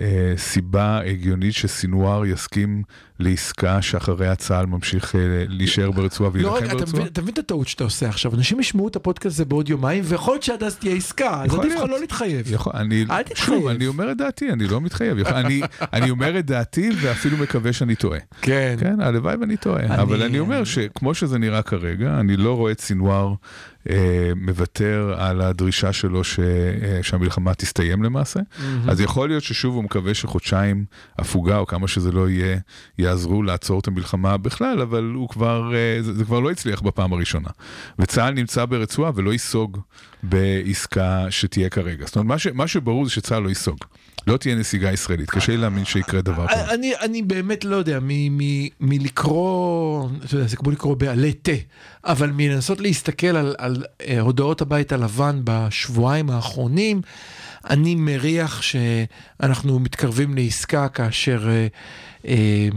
אה, סיבה הגיונית שסינואר יסכים לעסקה שאחריה צה"ל ממשיך אה, להישאר ברצועה לא ולהילחם רגע, אתה ברצועה. מבין, אתה מבין את הטעות שאתה עושה עכשיו, אנשים ישמעו את הפודקאסט הזה בעוד יומיים, ויכול להיות שעד אז תהיה עסקה, אז עדיף לך. לא להתחייב. יכול, אני, אל תתחייב. שוב, אני אומר את דעתי, אני לא מתחייב. יכול, אני, אני אומר את דעתי ואפילו מקווה שאני טועה. כן. כן, הלוואי ואני טועה. אני- אבל אני אומר שכמו שזה נראה כרגע, אני לא רואה את סינואר מוותר על הדרישה שלו ש, אה, שהמלחמה תסתיים למעשה. אז יכול להיות ששוב הוא מקווה שחודשיים הפוגה, או כמה שזה לא יהיה, יעזרו לעצור את המלחמה בכלל, אבל הוא כבר, אה, זה, זה כבר לא הצליח בפעם הראשונה. וצה"ל נמצא ברצועה ולא ייסוג בעסקה שתהיה כרגע. זאת אומרת, מה, ש, מה שברור זה שצה"ל לא ייסוג. לא תהיה נסיגה ישראלית, קשה לי להאמין שיקרה דבר כזה. אני, אני באמת לא יודע, מ- מ- מלקרוא, אתה יודע, זה כמו לקרוא בעלי תה, אבל מלנסות להסתכל על, על אה, הודעות הבית הלבן בשבועיים האחרונים, אני מריח שאנחנו מתקרבים לעסקה כאשר אה, אה,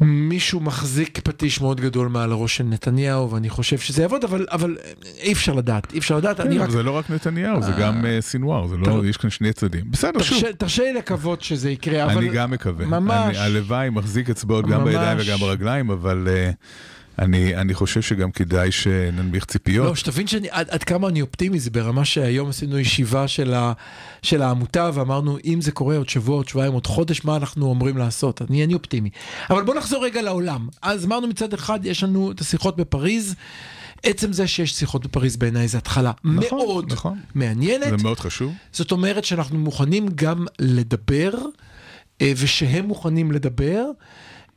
מישהו מחזיק פטיש מאוד גדול מעל הראש של נתניהו, ואני חושב שזה יעבוד, אבל, אבל אי אפשר לדעת, אי אפשר לדעת, אני כן, רק... זה לא רק נתניהו, זה גם אה, סינואר, זה לא, יש כאן שני צדדים. בסדר, שוב, תרשה, לי לקוות שזה יקרה, אבל... אני גם מקווה. ממש. הלוואי מחזיק אצבעות גם. בידיים וגם ברגליים, אבל אה, אני אני חושב שגם כדאי שננמיך לא, ציפיות. שתבין שאני, עד, עד כמה אני אופטימי, זה ברמה שהיום עשינו ישיבה של, ה, של העמותה ואמרנו, אם זה קורה עוד שבוע, עוד שבועיים, עוד חודש, מה אנחנו אמורים לעשות? אני, אני אופטימי. אבל בוא נחזור רגע לעולם. אז אמרנו מצד אחד, יש לנו את השיחות בפריז. עצם זה שיש שיחות בפריז בעיניי זה התחלה נכון, מאוד נכון. מעניינת. זה מאוד חשוב. זאת אומרת שאנחנו מוכנים גם לדבר, אה, ושהם מוכנים לדבר.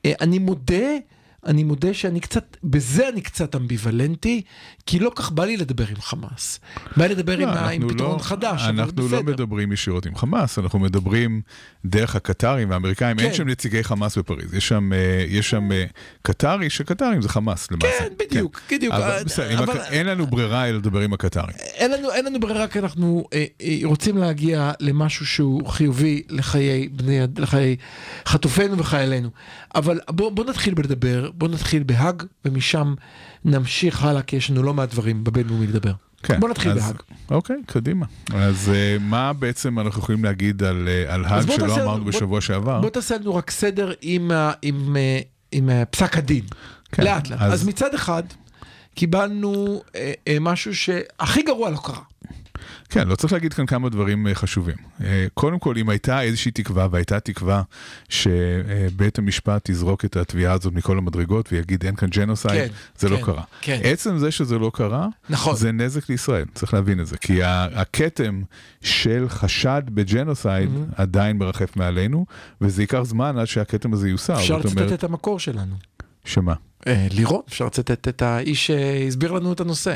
אה, אני מודה, אני מודה שאני קצת, בזה אני קצת אמביוולנטי, כי לא כך בא לי לדבר עם חמאס. בא לי לדבר עם, ה- עם אנחנו פתרון לא- חדש, אבל אנחנו בסדר. לא מדברים ישירות עם חמאס, אנחנו מדברים דרך הקטרים והאמריקאים, אין כן. שם נציגי חמאס בפריז, יש שם, אה, יש שם אה, קטרי, שקטרים זה חמאס למעשה. כן, בדיוק, בדיוק. אבל אה, בסדר, עם אבל- הק- אין לנו ברירה אלא לדבר עם הקטרים. אין לנו, אין לנו ברירה כי אנחנו אה, אה, רוצים להגיע למשהו שהוא חיובי לחיי בני, לחיי חטופינו וחיילינו. אבל בוא, בוא נתחיל בלדבר, בוא נתחיל בהאג ומשם נמשיך הלאה כי יש לנו לא מעט דברים בבינלאומי לדבר. כן, בוא נתחיל אז- בהאג. אוקיי, קדימה. אז אה, מה בעצם אנחנו יכולים להגיד על, אה, על האג שלא תעשה- אמרנו בוא- בשבוע שעבר? בוא תעשה לנו רק סדר עם, עם, אה, עם אה, פסק הדין. כן, לאט לאט. אז- אז מצד אחד קיבלנו אה, אה, משהו שהכי גרוע לא קרה. כן, לא צריך להגיד כאן כמה דברים אה, חשובים. אה, קודם כל, אם הייתה איזושהי תקווה, והייתה תקווה שבית המשפט יזרוק את התביעה הזאת מכל המדרגות ויגיד אין כאן ג'נוסייד, כן, זה לא כן, קרה. כן. עצם זה שזה לא קרה, נכון. זה נזק לישראל, צריך להבין את זה. כי הכתם של חשד בג'נוסייד Mm-hmm. עדיין מרחף מעלינו, וזה ייקח זמן עד שהכתם הזה יוסר. אפשר לצטט אומרת- את המקור שלנו. שמה? אה, לירון, אפשר לצטט את האיש שהסביר לנו את הנושא.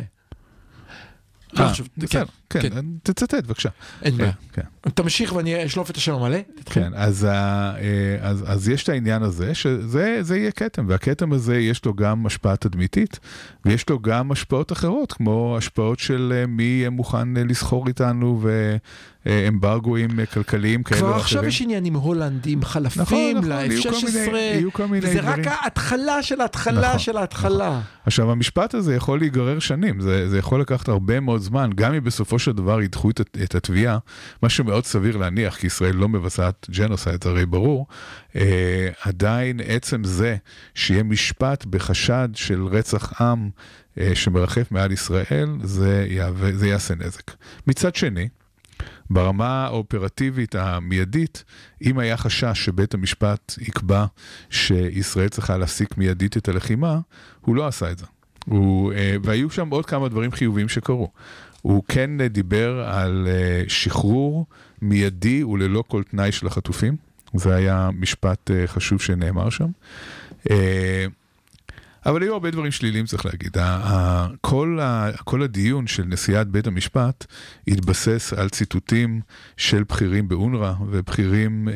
לא אה, חשוב, בסדר, כן, כן. תצטט בבקשה. אין בעיה. כן. תמשיך ואני אשלוף את השם המלא. כן, אז, ה- אה, אז, אז יש את העניין הזה, שזה זה יהיה כתם, והכתם הזה יש לו גם השפעה תדמיתית, ויש לו גם השפעות אחרות, כמו השפעות של אה, מי יהיה מוכן אה, לסחור איתנו, ואמברגואים אה, כלכליים כאלה כבר ואחרים. עכשיו יש עניינים הולנדים, נכון, חלפים נכון, כל ל-F-16, מיני- יהיו כל מיני וזה רק. ההתחלה של ההתחלה נכון, של ההתחלה. עכשיו, המשפט הזה יכול להיגרר שנים, זה, זה יכול לקחת הרבה מאוד זמן, גם אם בסופו של דבר ידחו את, את התביעה, מה שמאוד סביר להניח, כי ישראל לא מבצעת ג'נוסייד, הרי ברור, אה, עדיין עצם זה שיהיה משפט בחשד של רצח עם אה, שמרחף מעל ישראל, זה, יהווה, זה יעשה נזק. מצד שני, ברמה האופרטיבית המיידית, אם היה חשש שבית המשפט יקבע שישראל צריכה להפסיק מיידית את הלחימה, הוא לא עשה את זה. הוא, אה, והיו שם עוד כמה דברים חיוביים שקרו. הוא כן דיבר על אה, שחרור מיידי וללא כל תנאי של החטופים. זה היה משפט אה, חשוב שנאמר שם. אה, אבל היו הרבה דברים שליליים צריך להגיד. כל, כל הדיון של נשיאת בית המשפט התבסס על ציטוטים של בכירים באונר"א ובכירים,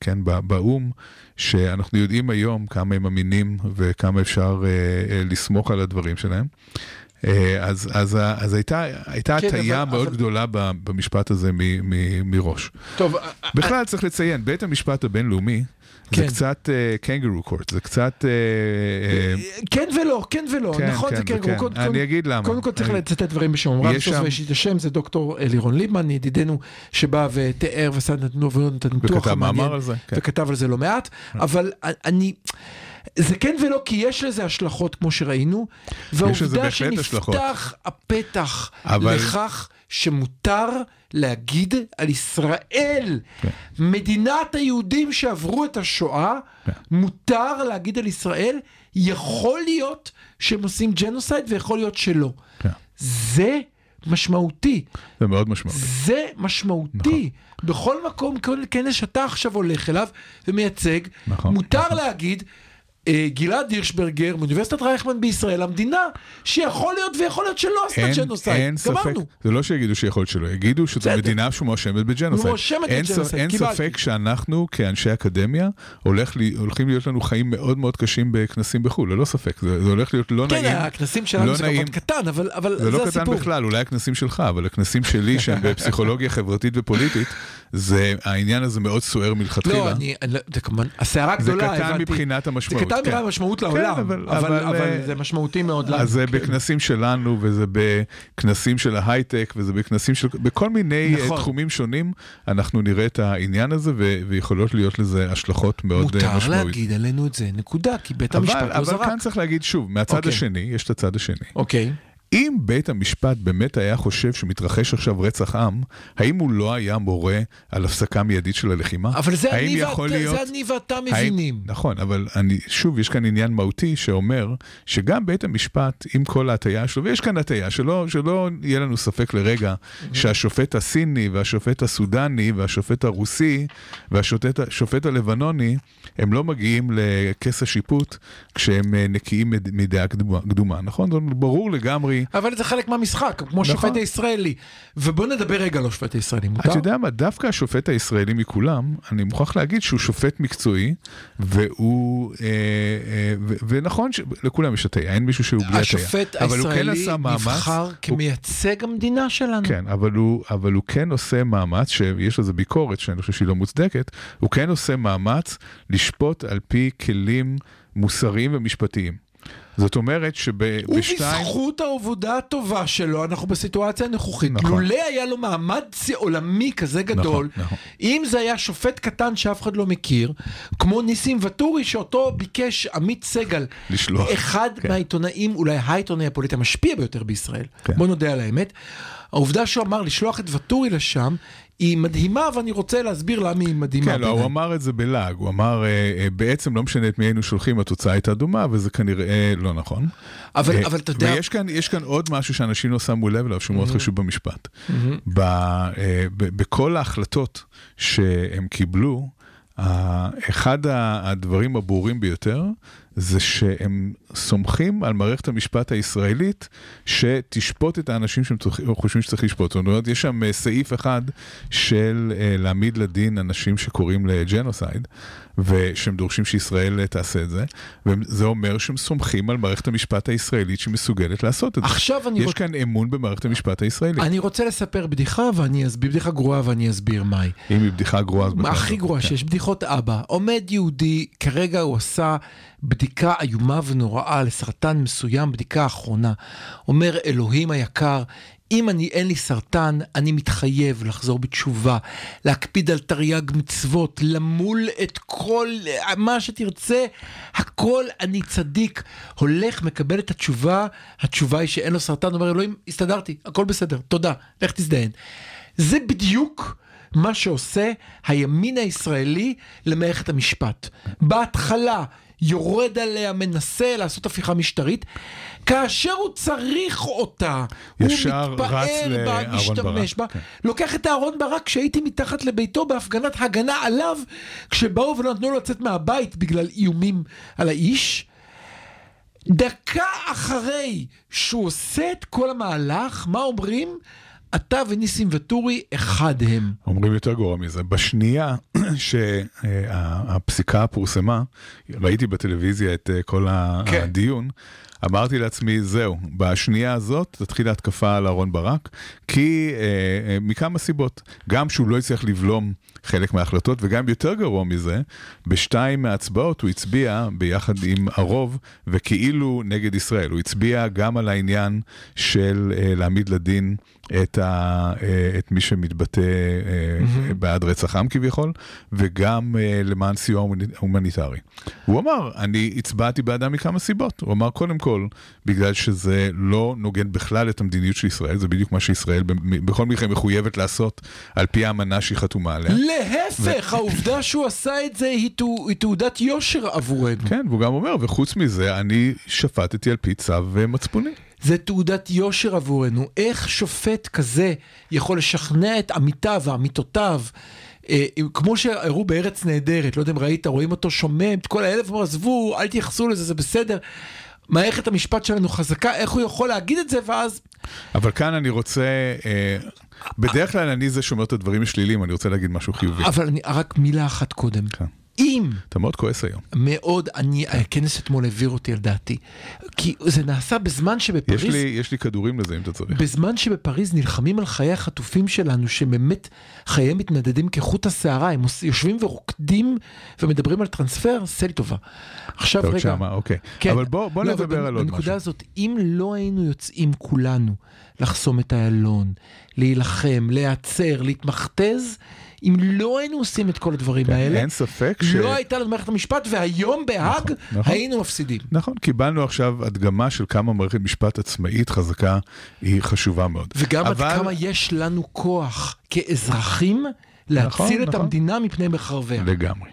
כן, באו"ם, שאנחנו יודעים היום כמה הם אמינים וכמה אפשר לסמוך על הדברים שלהם. אה, אז, אז, אז הייתה, הייתה כן, הטעיה אבל- מאוד אבל- גדולה במשפט הזה מ, מ, מראש. טוב, בכלל צריך לציין, בית המשפט הבינלאומי זה כן. קצת קנגרו קורט, זה קצת... אה, אה, כן ולא, כן ולא, כן, נכון, כן, זה כן. כן. קודם- אני קודם- אגיד למה. קודם כל צריך אני- לצטט דברים בשם רב יש שם- ויש את השם, זה דוקטור לירון ליבמן, ידידנו, שבא ותיאר ועשה את הניתוח וכתב המעניין, מאמר על זה, כן. וכתב על זה לא מעט, אבל אני... זה כן ולא, כי יש לזה השלכות כמו שראינו, והעובדה. שנפתח הפתח אבל- לכך שמותר להגיד על ישראל, כן. מדינת היהודים שעברו את השואה, כן. מותר להגיד על ישראל, יכול להיות שהם עושים ג'נוסייד ויכול להיות שלא. כן. זה משמעותי, זה מאוד משמעותי. זה משמעותי. בכל מקום, כל כנס שאתה עכשיו הולך אליו ומייצג, נכון, מותר נכון. להגיד, גלעד הירשברגר מאוניברסיטת רייכמן בישראל, המדינה שיכול להיות ויכול להיות שלא עשתה ג'נוסייד. אין ספק, גמרנו. זה לא שיגידו שיכול להיות שלא, יגידו שזו. מדינה שמואשמת בג'נוסייד. מואשמת בג'נוסייד, אין. ספק שאנחנו כאנשי אקדמיה הולך לי, הולכים להיות לנו חיים מאוד מאוד קשים בכנסים בחו"ל, ללא ספק, זה, זה הולך להיות לא כן, נעים. הכנסים שלנו לא זה נעים. כמובן קטן, אבל אבל זה זה לא קטן הסיפור. בכלל, אולי הכנסים שלך, אבל הכנסים שלי שהם בפסיכולוגיה חברתית ופוליטית, זה, העניין הזה מאוד סוער מלכתחילה. לא, אני, אני לא- זה כמובן, הסערה זה גדולה, קטן הבנתי. מבחינת המשמעות. זה קטן כן. מבחינת המשמעות לעולם, אבל- אבל, אבל, אבל, אה, זה משמעותי מאוד לנו. אז זה כן. בכנסים שלנו, וזה בכנסים של ההייטק, וזה בכנסים של... בכל מיני נכון. נכון. תחומים שונים, אנחנו נראה את העניין הזה, ו... ויכולות להיות לזה השלכות מאוד אה, מותר משמעותיות. להגיד עלינו את זה, נקודה, כי בית אבל, המשפט לא אבל זרק. כאן צריך להגיד שוב, מהצד אוקיי. השני, יש את הצד השני. אוקיי, אם בית המשפט באמת היה חושב שמתרחש עכשיו רצח עם, האם הוא לא היה מורה על הפסקה מיידית של הלחימה? אבל זה האם אני, ואת, להיות- זה אני ואתה האם- מבינים. נכון, אבל אני, שוב, יש כאן עניין מהותי שאומר שגם בית המשפט, עם כל ההטייה שלו, ויש כאן הטייה, שלא, שלא יהיה לנו ספק לרגע שהשופט הסיני והשופט הסודני והשופט הרוסי והשופט השופט הלבנוני, הם לא מגיעים לכס השיפוט כשהם אה, נקיים מד- מדעה קדומה, קדומה, נכון? זה ברור לגמרי. אבל זה חלק מהמשחק, כמו נכון. השופט הישראלי. ובוא נדבר רגע על השופט הישראלי, מותר? אתה יודע מה, דווקא השופט הישראלי מכולם, אני מוכרח להגיד שהוא שופט מקצועי, והוא, אה, אה, ו- ונכון שלכולם יש הטעיה, אין מישהו שהוא בלי הטעיה. השופט כן הישראלי מאמץ, נבחר הוא- כמייצג המדינה שלנו. כן, אבל הוא, אבל הוא כן עושה מאמץ, שיש לזה ביקורת שאני חושב שהיא לא מוצדקת, הוא כן עושה מאמץ לשפוט על פי כלים מוסריים ומשפטיים. זאת אומרת שבשתיים... ובזכות העבודה הטובה שלו, אנחנו בסיטואציה הנוכחית. נכון. לולא היה לו מעמד עולמי כזה גדול, נכון, נכון. אם זה היה שופט קטן שאף אחד לא מכיר, כמו ניסים ואטורי, שאותו ביקש עמית סגל, לשלוח. אחד כן. מהעיתונאים, אולי העיתונאי הפוליטי המשפיע ביותר בישראל, כן. בוא נודה על האמת, העובדה שהוא אמר לשלוח את ואטורי לשם, היא מדהימה, ואני רוצה להסביר למה היא מדהימה. כן, לא. הוא אמר את זה בלעג, הוא אמר, אה, אה, בעצם לא משנה את מי היינו שולחים, התוצאה הייתה דומה, וזה כנראה לא נכון. אבל, אה, אבל אתה יודע, ויש כאן, יש כאן עוד משהו שאנשים לא שמו לב אליו, שהוא מאוד חשוב במשפט. ב, ב, בכל ההחלטות שהם קיבלו, אחד הדברים הברורים ביותר זה שהם סומכים על מערכת המשפט הישראלית שתשפוט את האנשים שהם צריך- חושבים שצריך לשפוט. זאת אומרת, יש שם אה, סעיף אחד של אה, להעמיד לדין אנשים שקוראים לג'נוסייד, ושהם דורשים שישראל אה, תעשה את זה, וזה אומר שהם סומכים על מערכת המשפט הישראלית שמסוגלת לעשות את זה. עכשיו אני יש רוצ- כאן אמון במערכת המשפט הישראלית. אני רוצה לספר בדיחה, ואני אסביר, בדיחה גרועה ואני אסביר מהי. אם היא בדיחה גרועה אז. הכי לא. גרועה כן. שיש, בדיחות אבא. עומד יהודי, כרגע הוא עשה בדיקה איומה ונוראה לסרטן מסוים, בדיקה אחרונה. אומר, אלוהים היקר, אם אני, אין לי סרטן, אני מתחייב לחזור בתשובה, להקפיד על תרי"ג מצוות, למול את כל מה שתרצה, הכל אני צדיק. הולך, מקבל את התשובה, התשובה היא שאין לו סרטן, אומר, אלוהים, הסתדרתי, הכל בסדר, תודה, לך תזדיין. זה בדיוק מה שעושה הימין הישראלי למערכת המשפט. בהתחלה יורד עליה, מנסה לעשות הפיכה משטרית, כאשר הוא צריך אותה, הוא רץ בה, משתמש בה, כן. לוקח את אהרון ברק כשהייתי מתחת לביתו בהפגנת הגנה עליו, כשבאו ולא נתנו לו לצאת מהבית בגלל איומים על האיש. דקה אחרי שהוא עושה את כל המהלך, מה אומרים? אתה וניסים ואטורי אחד הם. אומרים יותר גרוע מזה. בשנייה שהפסיקה פורסמה, ראיתי בטלוויזיה את אה, כל כן. הדיון, אמרתי לעצמי, זהו, בשנייה הזאת תתחיל ההתקפה על אהרן ברק, כי אה, אה, מכמה סיבות. גם שהוא לא הצליח לבלום חלק מההחלטות, וגם יותר גרוע מזה, בשתיים מההצבעות הוא הצביע ביחד עם הרוב, וכאילו נגד ישראל. הוא הצביע גם על העניין של אה, להעמיד לדין את, ה, אה, את מי שמתבטא אה, בעד רצח עם כביכול, וגם אה, למען סיוע הומני- הומניטרי. הוא אמר, אני הצבעתי בעדם מכמה סיבות. הוא אמר, קודם כל, בגלל שזה לא נוגד בכלל את המדיניות של ישראל, זה בדיוק מה שישראל בכל מקרה מחויבת לעשות על פי האמנה שהיא חתומה עליה. להפך, העובדה שהוא עשה את זה היא תעו- היא תעודת יושר עבורנו. כן, והוא גם אומר, וחוץ מזה, אני שפטתי על פי צו אה, מצפוני. זה תעודת יושר עבורנו. איך שופט כזה יכול לשכנע את עמיתיו ועמיתותיו, אה, כמו שהראו בארץ נהדרת, לא יודע אם ראית, רואים אותו שומם, את כל האלף, אומר, עזבו, אל תייחסו לזה, זה בסדר. מערכת המשפט שלנו חזקה, איך הוא יכול להגיד את זה, ואז... אבל כאן אני רוצה, אה, בדרך כלל אני זה שאומר את הדברים השליליים, אני רוצה להגיד משהו חיובי. אבל אני, רק מילה אחת קודם. כן. אם אתה מאוד כועס היום. מאוד, אני, הכנס אתמול העביר אותי על דעתי, כי זה נעשה בזמן שבפריז... יש לי, יש לי כדורים לזה אם אתה צריך. בזמן שבפריז נלחמים על חיי החטופים שלנו, שבאמת חייהם מתנדדים כחוט השערה, הם יושבים ורוקדים ומדברים על טרנספר, עשה לי טובה. עכשיו רגע, שמה, אוקיי. אבל בוא, בוא לא, נדבר על עוד בנקודה משהו. הזאת, אם לא היינו יוצאים כולנו לחסום את איילון, להילחם, להיעצר, להתמכתז, אם לא היינו עושים את כל הדברים האלה, כן, אין ספק ש... לא הייתה לנו מערכת המשפט, והיום בהאג נכון. היינו מפסידים. נכון, קיבלנו עכשיו הדגמה של כמה מערכת משפט עצמאית חזקה היא חשובה מאוד. וגם אבל- עד כמה יש לנו כוח כאזרחים להציל נכון, את נכון. המדינה מפני מחרביה. לגמרי.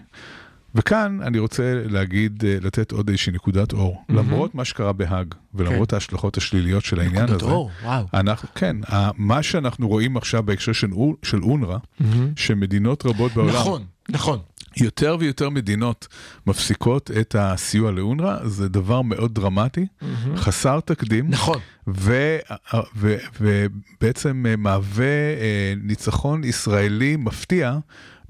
וכאן אני רוצה להגיד, אה, לתת עוד איזושהי נקודת אור. למרות מה שקרה בהאג, ולמרות ההשלכות השליליות של העניין נקודת הזה, אור, וואו. אנחנו, כן, מה שאנחנו רואים עכשיו בהקשר של, של אונר"א, שמדינות רבות בעולם, נכון, נכון. יותר ויותר מדינות מפסיקות את הסיוע לאונר"א, זה דבר מאוד דרמטי, חסר תקדים. נכון. ובעצם אה, מהווה אה, ניצחון ישראלי מפתיע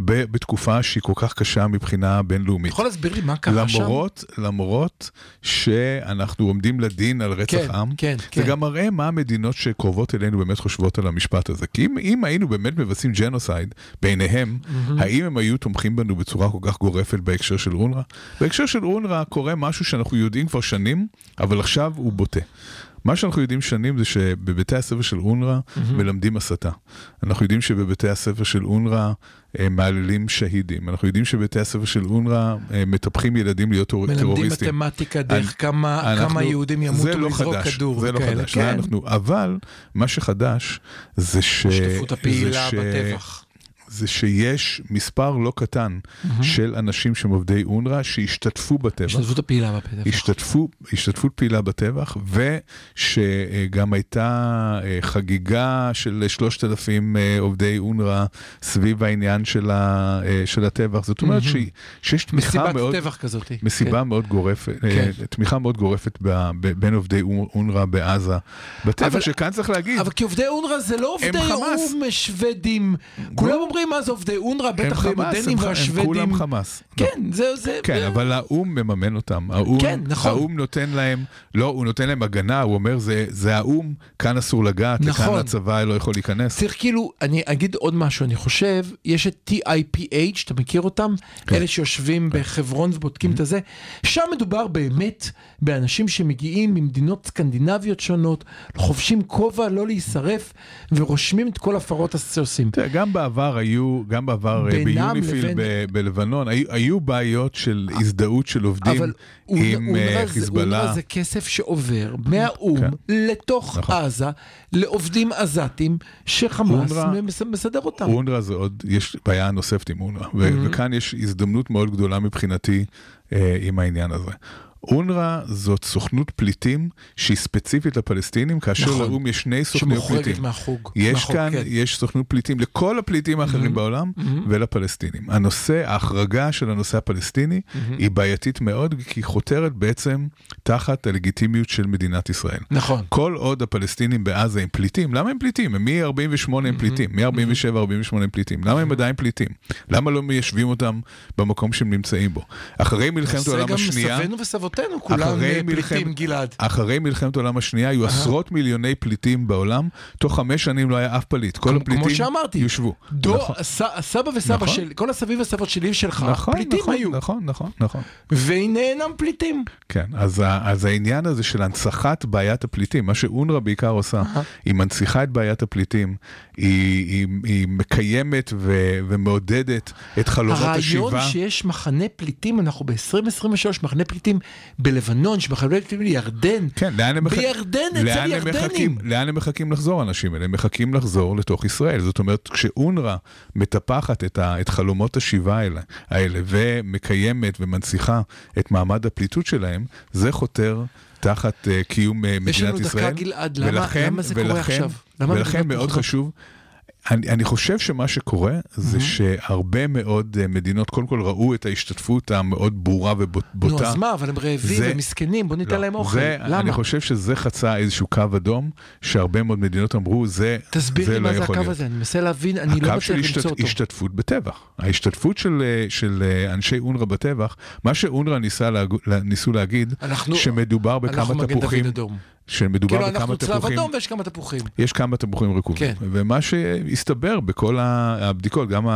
בתקופה שהיא כל כך קשה מבחינה אתה בינלאומית. יכול להסביר לי מה קרה שם? למרות, למרות שאנחנו עומדים לדין על רצח כן, עם, כן, זה כן. גם מראה מה המדינות שקרובות אלינו באמת חושבות על המשפט הזה. כי אם, אם היינו באמת מבצעים ג'נוסייד בעיניהם, האם הם היו תומכים בנו בצורה כל כך גורפת בהקשר של אונר"א? בהקשר של אונר"א קורה משהו שאנחנו יודעים כבר שנים, אבל עכשיו הוא בוטה. מה שאנחנו יודעים שנים זה שבבתי הספר של אונר"א מלמדים הסתה. אנחנו יודעים שבבתי הספר של אונר"א מהללים שהידים. אנחנו יודעים שבבתי הספר של אונר"א אה, מטפחים ילדים להיות מלמדים טרוריסטים. מתמטיקה דרך אני- כמה אנחנו- כמה יהודים ימותו לא לזרוק חדש, כדור זה לא וכאלה. חדש, זה כן. אנחנו, אבל מה שחדש זה ש... השתתפות הפעילה ש- בטבח. זה שיש מספר לא קטן של אנשים שהם עובדי אונר"א שהשתתפו בטבח. השתתפות הפעילה בטבח. השתתפו, השתתפות פעילה בטבח, ושגם הייתה אה, חגיגה של 3,000 אה, עובדי אונר"א סביב העניין של, ה, אה, של הטבח. זאת אומרת ש, שיש תמיכה מסיבת מאוד... טבח כזאת. מסיבה כן. מאוד גורפת, כן. תמיכה מאוד גורפת ב, ב, בין עובדי אונר"א בעזה. בטבח אבל- שכאן צריך להגיד, אבל כי עובדי אונר"א זה לא עובדי. או"ם שוודים. כולם אומרים מה זה עובדי אונר"א, בטח חמאס, הירדנים הם, ח- הם והשוודים. כולם חמאס. לא. כן, זה... זה- כן, זה- אבל האו"ם מממן אותם. האו"ם, כן, נכון. האו"ם נותן להם, לא, הוא נותן להם הגנה, הוא אומר, זה, זה האו"ם, כאן אסור לגעת, נכון. וכאן הצבא לא יכול להיכנס. צריך כאילו, אני אגיד עוד משהו, אני חושב, יש את TIPH, אתה מכיר אותם? כן. אלה שיושבים בחברון ובודקים את הזה. שם מדובר באמת באנשים שמגיעים ממדינות סקנדינביות שונות, חובשים כובע לא להישרף, ורושמים את כל הפרות שעושים. תראה, גם בעבר היו, גם בעבר אה, ביוניפיל לבין- ב- בלבנון, היו, היו בעיות של הזדהות של עובדים אבל עם אונר"א אה, זה- חיזבאללה. אונר"א זה כסף שעובר מהאו"ם כן. לתוך נכון. עזה לעובדים עזתים שחמאס אונר"א- מס- מסדר אותם. אונר"א זה עוד, יש בעיה נוספת עם אונר"א, Mm-hmm. וכאן יש הזדמנות מאוד גדולה מבחינתי אה, עם העניין הזה. אונר"א זאת סוכנות פליטים שהיא ספציפית לפלסטינים, כאשר נכון. לאו"ם יש שני סוכנויות שמוחרגת פליטים. מהחוג. יש מהחוק, כאן, כן. יש סוכנות פליטים לכל הפליטים האחרים בעולם ולפלסטינים. הנושא, ההחרגה של הנושא הפלסטיני היא בעייתית מאוד, כי היא חותרת בעצם תחת הלגיטימיות של מדינת ישראל. נכון. כל עוד הפלסטינים בעזה הם פליטים, למה הם פליטים? הם מ-48 הם פליטים, מ-47, 48 הם פליטים. למה הם עדיין פליטים? למה לא מיישבים אותם במקום שהם נמצאים בו? אחרי מלחמת העולם השנייה, וסבותינו, כולם פליטים, גלעד. אחרי מלחמת העולם השנייה היו עשרות מיליוני פליטים בעולם, תוך חמש שנים לא היה אף פליט. כל הפליטים כמו שאמרתי, יושבו. נכון. הס- הסבא וסבא נכון. של, כל הסבים והסבות שלי ושלך, נכון, פליטים נכון, היו. נכון, נכון, נכון. והנה אינם פליטים. כן, אז, העניין הזה של הנצחת בעיית הפליטים, מה שאונר"א בעיקר עושה, היא מנציחה את בעיית הפליטים, היא, מקיימת ומעודדת את חלומות הרעיון השיבה. שיש מחנה פליטים, אנחנו ב-2023, מחנה פליטים בלבנון, שמחנה פליטים לירדן. כן, לאן הם, מח- בירדן, אצל ירדנים. מחכים, לאן הם מחכים לחזור האנשים האלה? הם מחכים לחזור לתוך ישראל. זאת אומרת, כשאונר"א מטפחת את, ה, את חלומות השיבה האלה, האלה ומקיימת ומנציחה את מעמד הפליטות שלהם, זה חותר תחת uh, קיום uh, מדינת יש לנו דקה, ישראל. גלעד, למה- למה זה קורה ולכן, עכשיו? למה ולכן מאוד? חשוב. אני, אני חושב שמה שקורה זה שהרבה מאוד אה, מדינות קודם כל ראו את ההשתתפות המאוד ברורה ובוטה. נו, אז מה, אבל הם רעבים זה- ומסכנים, בוא ניתן לא, להם אוכל. זה, למה? אני חושב שזה חצה איזשהו קו אדום, שהרבה מאוד מדינות אמרו, זה, תסביר זה לי לא מה זה יכול הקו להיות. הזה, אני מנסה להבין, אני לא הקו של מצליח למצוא אותו. השתתפות בטבח. ההשתתפות של, אה, של אה, אנשי אונר"א בטבח, מה שאונר"א. ניסו להגיד, אנחנו- שמדובר בכמה אנחנו מגן תפוחים, דוד אדום. שמדובר כאילו בכמה אנחנו צלב תפוחים. אדום ויש כמה תפוחים. יש כמה תפוחים רקובים. כן. ומה שהסתבר בכל הבדיקות, גם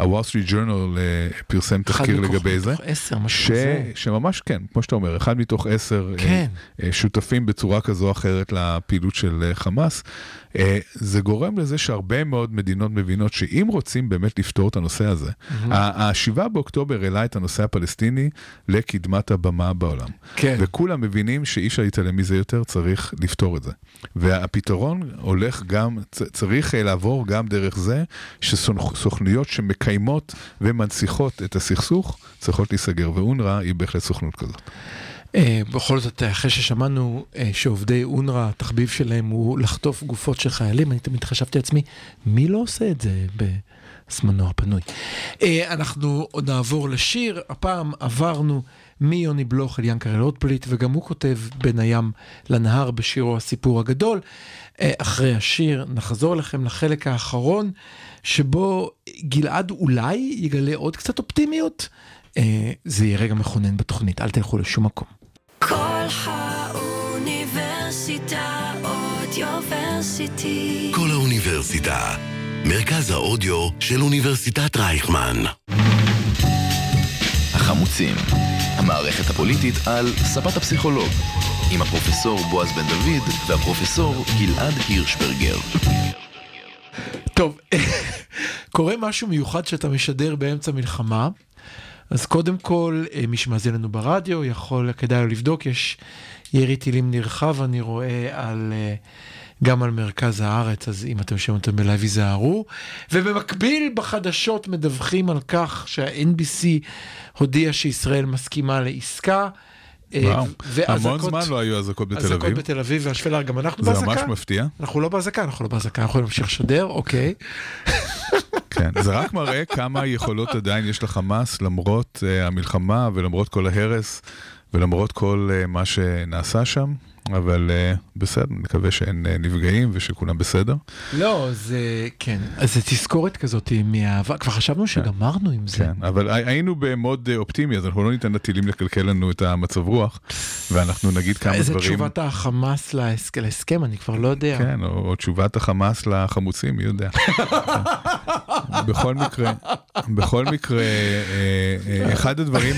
Street Journal אה, פרסם תחקיר אחד לגבי זה. מתוך עשר, משהו. כזה. שממש כן, כמו שאתה אומר, אחד מתוך עשר אה, כן. אה, שותפים בצורה כזו או אחרת לפעילות של אה, חמאס. אה, זה גורם לזה שהרבה מאוד מדינות מבינות שאם רוצים באמת לפתור את הנושא הזה, ה-7 באוקטובר העלה את הנושא הפלסטיני לקדמת הבמה בעולם. כן. וכולם מבינים שאי אפשר להתעלם מזה יותר, צריך לפתור את זה. והפתרון הולך גם, צריך אה, לעבור גם דרך זה שסוכנויות שמקיימות ומנציחות את הסכסוך צריכות להיסגר, ואונר"א היא בהחלט סוכנות כזאת. אה, בכל זאת, אחרי ששמענו אה, שעובדי אונר"א, התחביב שלהם הוא לחטוף גופות של חיילים, אני תמיד חשבתי לעצמי, מי לא עושה את זה בזמנו הפנוי? אה, אנחנו עוד נעבור לשיר, הפעם עברנו מיוני בלוך אל ינקר אלוטפליט, וגם הוא כותב בין הים לנהר בשירו הסיפור הגדול. אה, אחרי השיר נחזור אליכם לחלק האחרון, שבו גלעד אולי יגלה עוד קצת אופטימיות. אה, זה יהיה רגע מכונן בתוכנית, אל תלכו לשום מקום. כל האוניברסיטה אודיוורסיטי. כל האוניברסיטה. מרכז האודיו של אוניברסיטת רייכמן. החמוצים, המערכת הפוליטית על ספת הפסיכולוג, עם הפרופסור בועז בן דוד והפרופסור גלעד הירשברגר. טוב, קורה משהו מיוחד שאתה משדר באמצע מלחמה, אז קודם כל, אה, מי שמאזין לנו ברדיו, יכול, כדאי לו לבדוק, יש ירי טילים נרחב, אני רואה על... אה, גם על מרכז הארץ, אז אם אתם שומעים אותם בלייב ייזהרו. ובמקביל בחדשות מדווחים על כך שה-NBC הודיע שישראל מסכימה לעסקה. אה, וואו, המון זמן לא היו אזעקות בתל אזעקות אביב. בתל אביב והשפלה, גם אנחנו זה באזעקה. ממש מפתיע. אנחנו לא באזעקה, אנחנו לא באזעקה, אנחנו יכולים להמשיך לשדר, אוקיי. כן, זה רק מראה כמה יכולות עדיין יש לחמאס למרות uh, המלחמה ולמרות כל ההרס ולמרות כל uh, מה שנעשה שם, אבל uh, בסדר, נקווה שאין uh, נפגעים ושכולם בסדר. לא, זה, כן, אז זה תזכורת כזאת מהעבר, כבר חשבנו שגמרנו עם זה. כן, אבל הי- היינו במוד אופטימי, אז אנחנו לא ניתן לטילים לקלקל לנו את המצב רוח, ואנחנו נגיד כמה איזה דברים. תשובת החמאס להסכ- להסכם, אני כבר לא יודע. כן, או, או תשובת החמאס לחמוצים, מי יודע. בכל מקרה, בכל מקרה, אה, אה, אחד הדברים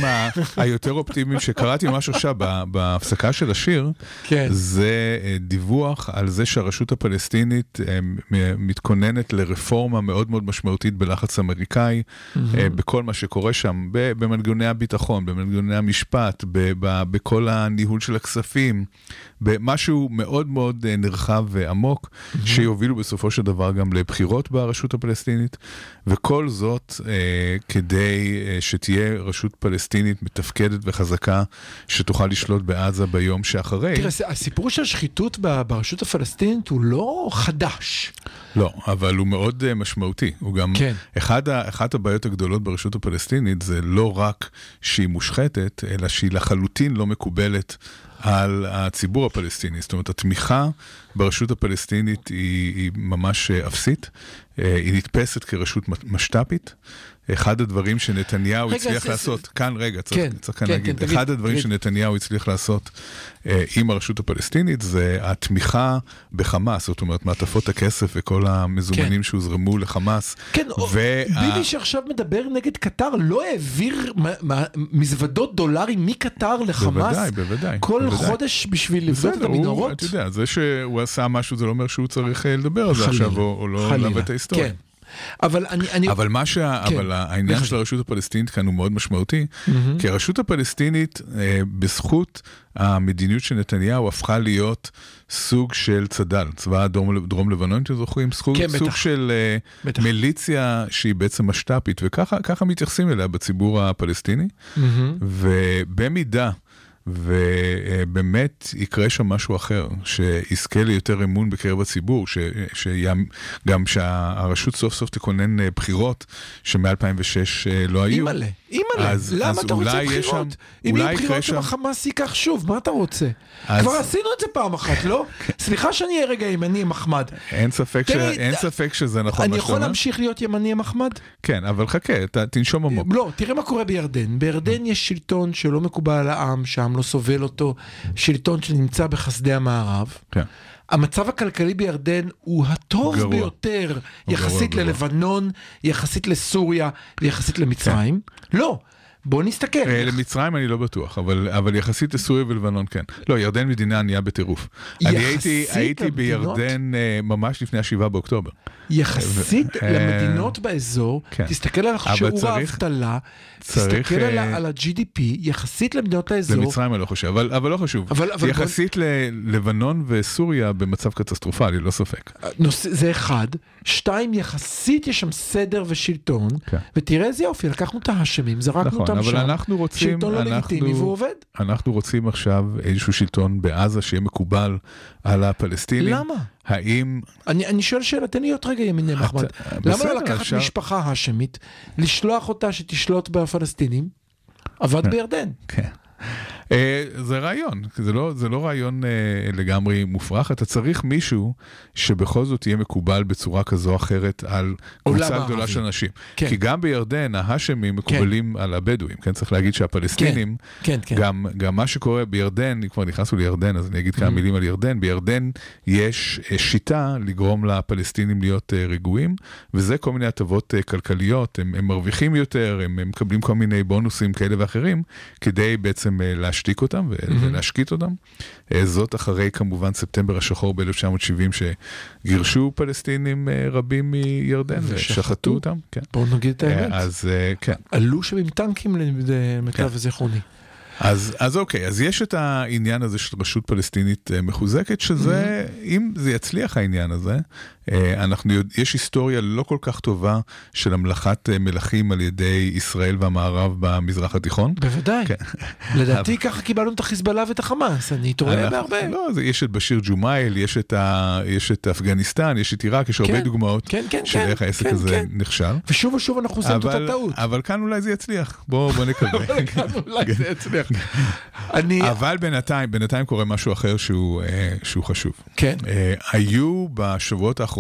היותר אופטימיים שקראתי ממש עכשיו בהפסקה של השיר, כן. זה אה, דיווח על זה שהרשות הפלסטינית אה, מתכוננת לרפורמה מאוד מאוד משמעותית בלחץ אמריקאי, אה, בכל מה שקורה שם, במנגנוני הביטחון, במנגנוני המשפט, בכל הניהול של הכספים, במשהו מאוד מאוד נרחב ועמוק, שיובילו בסופו של דבר גם לבחירות ברשות הפלסטינית, וכל זאת אה, כדי אה, שתהיה רשות פלסטינית מתפקדת וחזקה, שתוכל לשלוט בעזה ביום שאחרי. תראה, הסיפור של השחיתות ב- ברשות הפלסטינית הוא לא חדש. לא, אבל הוא מאוד uh, משמעותי. הוא גם, כן. אחד ה, אחת הבעיות הגדולות ברשות הפלסטינית זה לא רק שהיא מושחתת, אלא שהיא לחלוטין לא מקובלת על הציבור הפלסטיני. זאת אומרת, התמיכה ברשות הפלסטינית היא, היא ממש אה, אפסית. אה, היא נתפסת כרשות משת"פית. אחד הדברים שנתניהו רגע, הצליח זה- לעשות, זה- כאן רגע, צריך, כן, צריך כאן כן, להגיד, כן, תגיד, אחד הדברים תגיד. שנתניהו הצליח לעשות אה, עם הרשות הפלסטינית זה התמיכה בחמאס, זאת אומרת מעטפות הכסף וכל המזומנים שהוזרמו לחמאס. כן, וה- ביבי שעכשיו מדבר נגד קטר לא העביר מזוודות דולרים מקטר לחמאס בוודאי, בוודאי. כל בוודאי. חודש בשביל לבדוק את המנהרות? אתה יודע, זה שהוא עשה משהו זה לא אומר שהוא צריך אה, לדבר על זה עכשיו, או, או לא לעוות את ההיסטוריה. כן. אבל אני... אני... אבל מה שה... כן, אבל העניין. של הרשות הפלסטינית כאן הוא מאוד משמעותי, כי הרשות הפלסטינית, אה, בזכות המדיניות של נתניהו, הפכה להיות סוג של צד"ל, צבא הדרום דרום לבנון, אתם זוכרים? סוג, כן, סוג בטח. של אה, בטח. מיליציה שהיא בעצם משת"פית, וככה ככה מתייחסים אליה בציבור הפלסטיני, מהמם. ובמידה... ובאמת יקרה שם משהו אחר, שיזכה ליותר אמון בקרב הציבור, ש- שיאמ- גם שהרשות סוף סוף תכונן אה, בחירות שמ-2006 לא היו. אימא'לה, אימא'לה, למה אז אתה רוצה בחירות? שם- אם יהיו בחירות שם- החמאס ייקח שוב, מה אתה רוצה? אז- כבר עשינו את זה פעם אחת, לא? סליחה שאני אהיה רגע ימני מחמד. אין ספק, ש... אין ספק שזה נכון אני מה שאתה יכול אומר. להמשיך להיות ימני מחמד? כן, אבל חכה, ת... תנשום עמוק. לא, תראה מה קורה בירדן. בירדן יש שלטון שלא מקובל על העם, שהעם לא סובל אותו, שלטון שנמצא בחסדי המערב. כן. המצב הכלכלי בירדן הוא הטוב גרוע. ביותר הוא יחסית גרוע, גרוע. ללבנון, יחסית לסוריה ויחסית למצרים. לא, בוא נסתכל. אה, למצרים אני לא בטוח, אבל, אבל יחסית לסוריה ולבנון כן. לא, ירדן מדינה ענייה בטירוף. אני הייתי, יחסית הייתי למדינות? בירדן אה, ממש לפני השבעה באוקטובר. יחסית אה, למדינות באזור, כן. תסתכל על שיעור האבטלה, תסתכל על על ה-GDP, יחסית למדינות האזור. למצרים אני לא חושב, אבל, אבל לא חשוב. אבל- אבל יחסית ללבנון וסוריה במצב קטסטרופלי, לא ספק. נושא, זה אחד, שתיים, יחסית יש שם סדר ושלטון, כן. ותראה איזה יופי, לקחנו את ההאשמים, זרקנו נכון, אותם אבל שם, אנחנו רוצים, שלטון לא לגיטימי והוא עובד. אנחנו רוצים עכשיו איזשהו שלטון בעזה שיהיה מקובל על הפלסטינים. למה? האם... אני, אני שואל שאלה, תן לי להיות רגע ימיני מחמד. למה לא לקחת אפשר- משפחה האשמית, לשלוח אותה שתשלוט בפלסטינים? עבד בירדן. כן. אה, זה רעיון, זה לא, זה לא רעיון אה, לגמרי מופרך, אתה צריך מישהו שבכל זאת יהיה מקובל בצורה כזו או אחרת על קבוצה גדולה. של אנשים. כן. כי גם בירדן ההאשמים מקובלים על הבדואים, כן? צריך להגיד שהפלסטינים, כן, כן. גם, גם מה שקורה בירדן, אם כבר נכנסנו לירדן, אז אני אגיד Mm-hmm. כמה מילים על ירדן. בירדן יש אה, שיטה לגרום לפלסטינים להיות אה, רגועים, וזה כל מיני הטבות אה, כלכליות, הם, הם מרוויחים יותר, הם, הם מקבלים כל מיני בונוסים כאלה ואחרים, כדי בעצם אה, להשתיק אותם ו- Mm-hmm. ולהשקיט אותם. אה, זאת אחרי כמובן ספטמבר השחור ב-1970, שגירשו פלסטינים אה, רבים מירדן ושחטו. אותם. כן. בואו נגיד את האמת. אה, אז אה, כן. עלו שם עם טנקים למיטב כן. זיכרוני. אז, אז אוקיי, אז יש את העניין הזה של רשות פלסטינית מחוזקת, שזה, Mm-hmm. אם זה יצליח העניין הזה, אנחנו יודע, יש היסטוריה לא כל כך טובה של המלכת אה, מלכים על ידי ישראל והמערב במזרח התיכון. בוודאי. כן. לדעתי ככה קיבלנו את החיזבאללה ואת החמאס, אני טועה בהרבה. לא, זה, יש את בשיר ג'ומייל, יש את, ה, יש את אפגניסטן, יש את עיראק, יש הרבה כן, דוגמאות כן, כן, של כן, איך העסק כן, הזה כן. נכשל. ושוב ושוב אנחנו עושים את אותה אבל, טעות. אבל כאן אולי זה יצליח, בוא, בוא נקווה. כאן אולי זה יצליח. אני... אבל בינתיים, בינתיים קורה משהו אחר שהוא, אה, שהוא חשוב. כן. אה, היו בשבועות האחרונים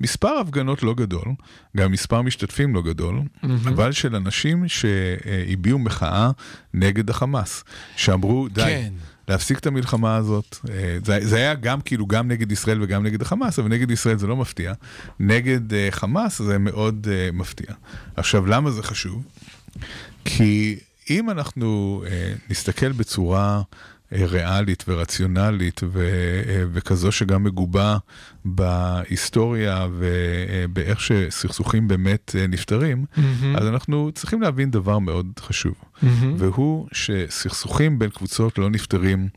מספר הפגנות לא גדול, גם מספר משתתפים לא גדול, אבל של אנשים שהביעו מחאה נגד החמאס, שאמרו די. כן. להפסיק את המלחמה הזאת, אה, זה, זה היה גם כאילו גם נגד ישראל וגם נגד החמאס, אבל נגד ישראל זה לא מפתיע, נגד אה, חמאס זה מאוד אה, מפתיע. עכשיו, למה זה חשוב? כי אם אנחנו אה, נסתכל בצורה ריאלית ורציונלית ו, וכזו שגם מגובה בהיסטוריה ובאיך שסכסוכים באמת נפתרים, אז אנחנו צריכים להבין דבר מאוד חשוב, והוא שסכסוכים בין קבוצות לא נפתרים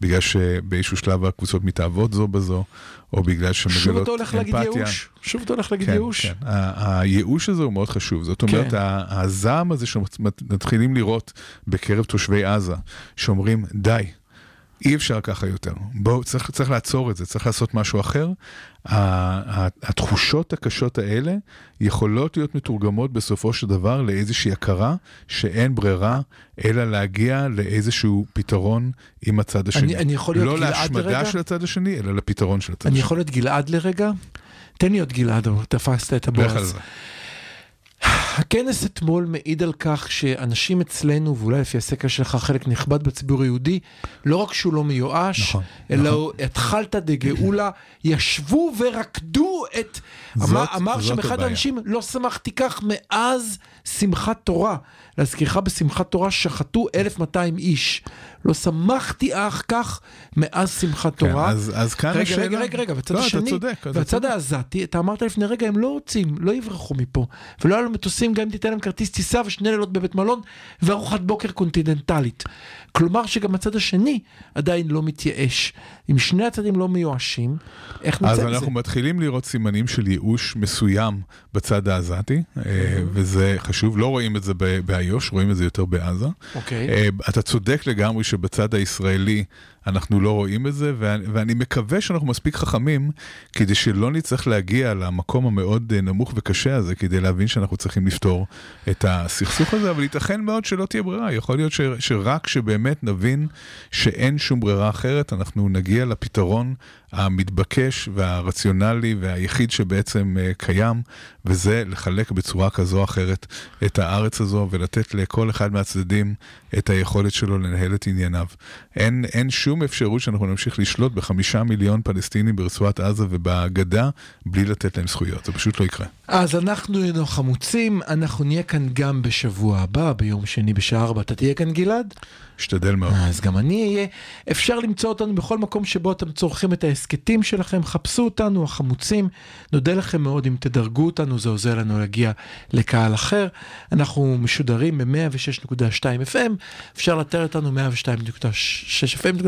בגלל שבאיזשהו שלב הקבוצות מתאהבות זו בזו, או בגלל שוב שמגלות אתה הולך להגיד אמפתיה. ייאוש? שוב אתה הולך להגיד כן, ייאוש? כן. ה- הייאוש הזה הוא מאוד חשוב. זאת אומרת, כן. הזעם הזה שמתחילים לראות בקרב תושבי עזה, שאומרים, די, אי אפשר ככה יותר. בואו, צריך, צריך לעצור את זה, צריך לעשות משהו אחר. התחושות הקשות האלה יכולות להיות מתורגמות בסופו של דבר לאיזושהי הכרה שאין ברירה, אלא להגיע לאיזשהו פתרון עם הצד השני. אני יכול להיות לא גלעד להשמדה לרגע? של הצד השני, אלא לפתרון של הצד אני השני. יכול להיות גלעד לרגע? תן לי להיות גלעד, תפסת את לך על הבועז. זה. הכנס אתמול מעיד על כך שאנשים אצלנו, ואולי לפי הסקר שלך חלק נכבד בציבור היהודי, לא רק שהוא לא מיואש, נכון, אלא הוא התחלת דגאולה, ישבו ורקדו את... זאת- אמר, אמר שם אחד. האנשים, לא שמחתי כך מאז שמחת תורה. להזכירך בשמחת תורה שחטו 1,200 איש. לא שמחתי אך כך מאז שמחת כן, תורה. אז, אז כאן רגע, השאלה... רגע, רגע, רגע, והצד לא, השני, אתה צודק, והצד. העזתי, אתה אמרת לפני רגע, הם לא רוצים, לא יברחו מפה. ולא היה לנו מטוסים גם אם תיתן להם כרטיס טיסה ושני לילות בבית מלון וארוחת בוקר קונטיננטלית. כלומר שגם הצד השני עדיין לא מתייאש. אם שני הצדדים לא מיואשים, איך נצא אז מזה? אנחנו מתחילים לראות סימנים של ייאוש מסוים בצד העזתי, אה, וזה חשוב, לא רואים את זה באיו"ש, רואים את זה יותר בעזה. אוקיי. אה, אתה צודק לגמרי שבצד הישראלי אנחנו לא רואים את זה, ואני, ואני מקווה שאנחנו מספיק חכמים כדי שלא נצטרך להגיע למקום המאוד אה, נמוך וקשה הזה, כדי להבין שאנחנו צריכים לפתור את הסכסוך הזה, אבל ייתכן מאוד שלא תהיה ברירה, יכול להיות ש, שרק שבאמת נבין שאין שום ברירה אחרת, אנחנו נגיע לפתרון המתבקש והרציונלי והיחיד שבעצם אה, קיים, וזה לחלק בצורה כזו או אחרת את הארץ הזו ולתת לכל אחד מהצדדים את היכולת שלו לנהל את ענייניו. אין, אין שום אפשרות שאנחנו נמשיך לשלוט בחמישה מיליון פלסטינים ברצועת עזה ובגדה בלי לתת להם זכויות, זה פשוט לא יקרה. אז אנחנו היינו חמוצים, אנחנו נהיה כאן גם בשבוע הבא, ביום שני בשעה 4. אתה תהיה כאן גלעד? אשתדל מאוד. אז גם אני אהיה. אפשר למצוא אותנו בכל מקום שבו אתם צורכים את ההסכתים שלכם, חפשו אותנו, החמוצים. נודה לכם מאוד אם תדרגו אותנו, זה עוזר לנו להגיע לקהל אחר. אנחנו משודרים ב-106.2 FM, אפשר לאתר אותנו 102.6 FM.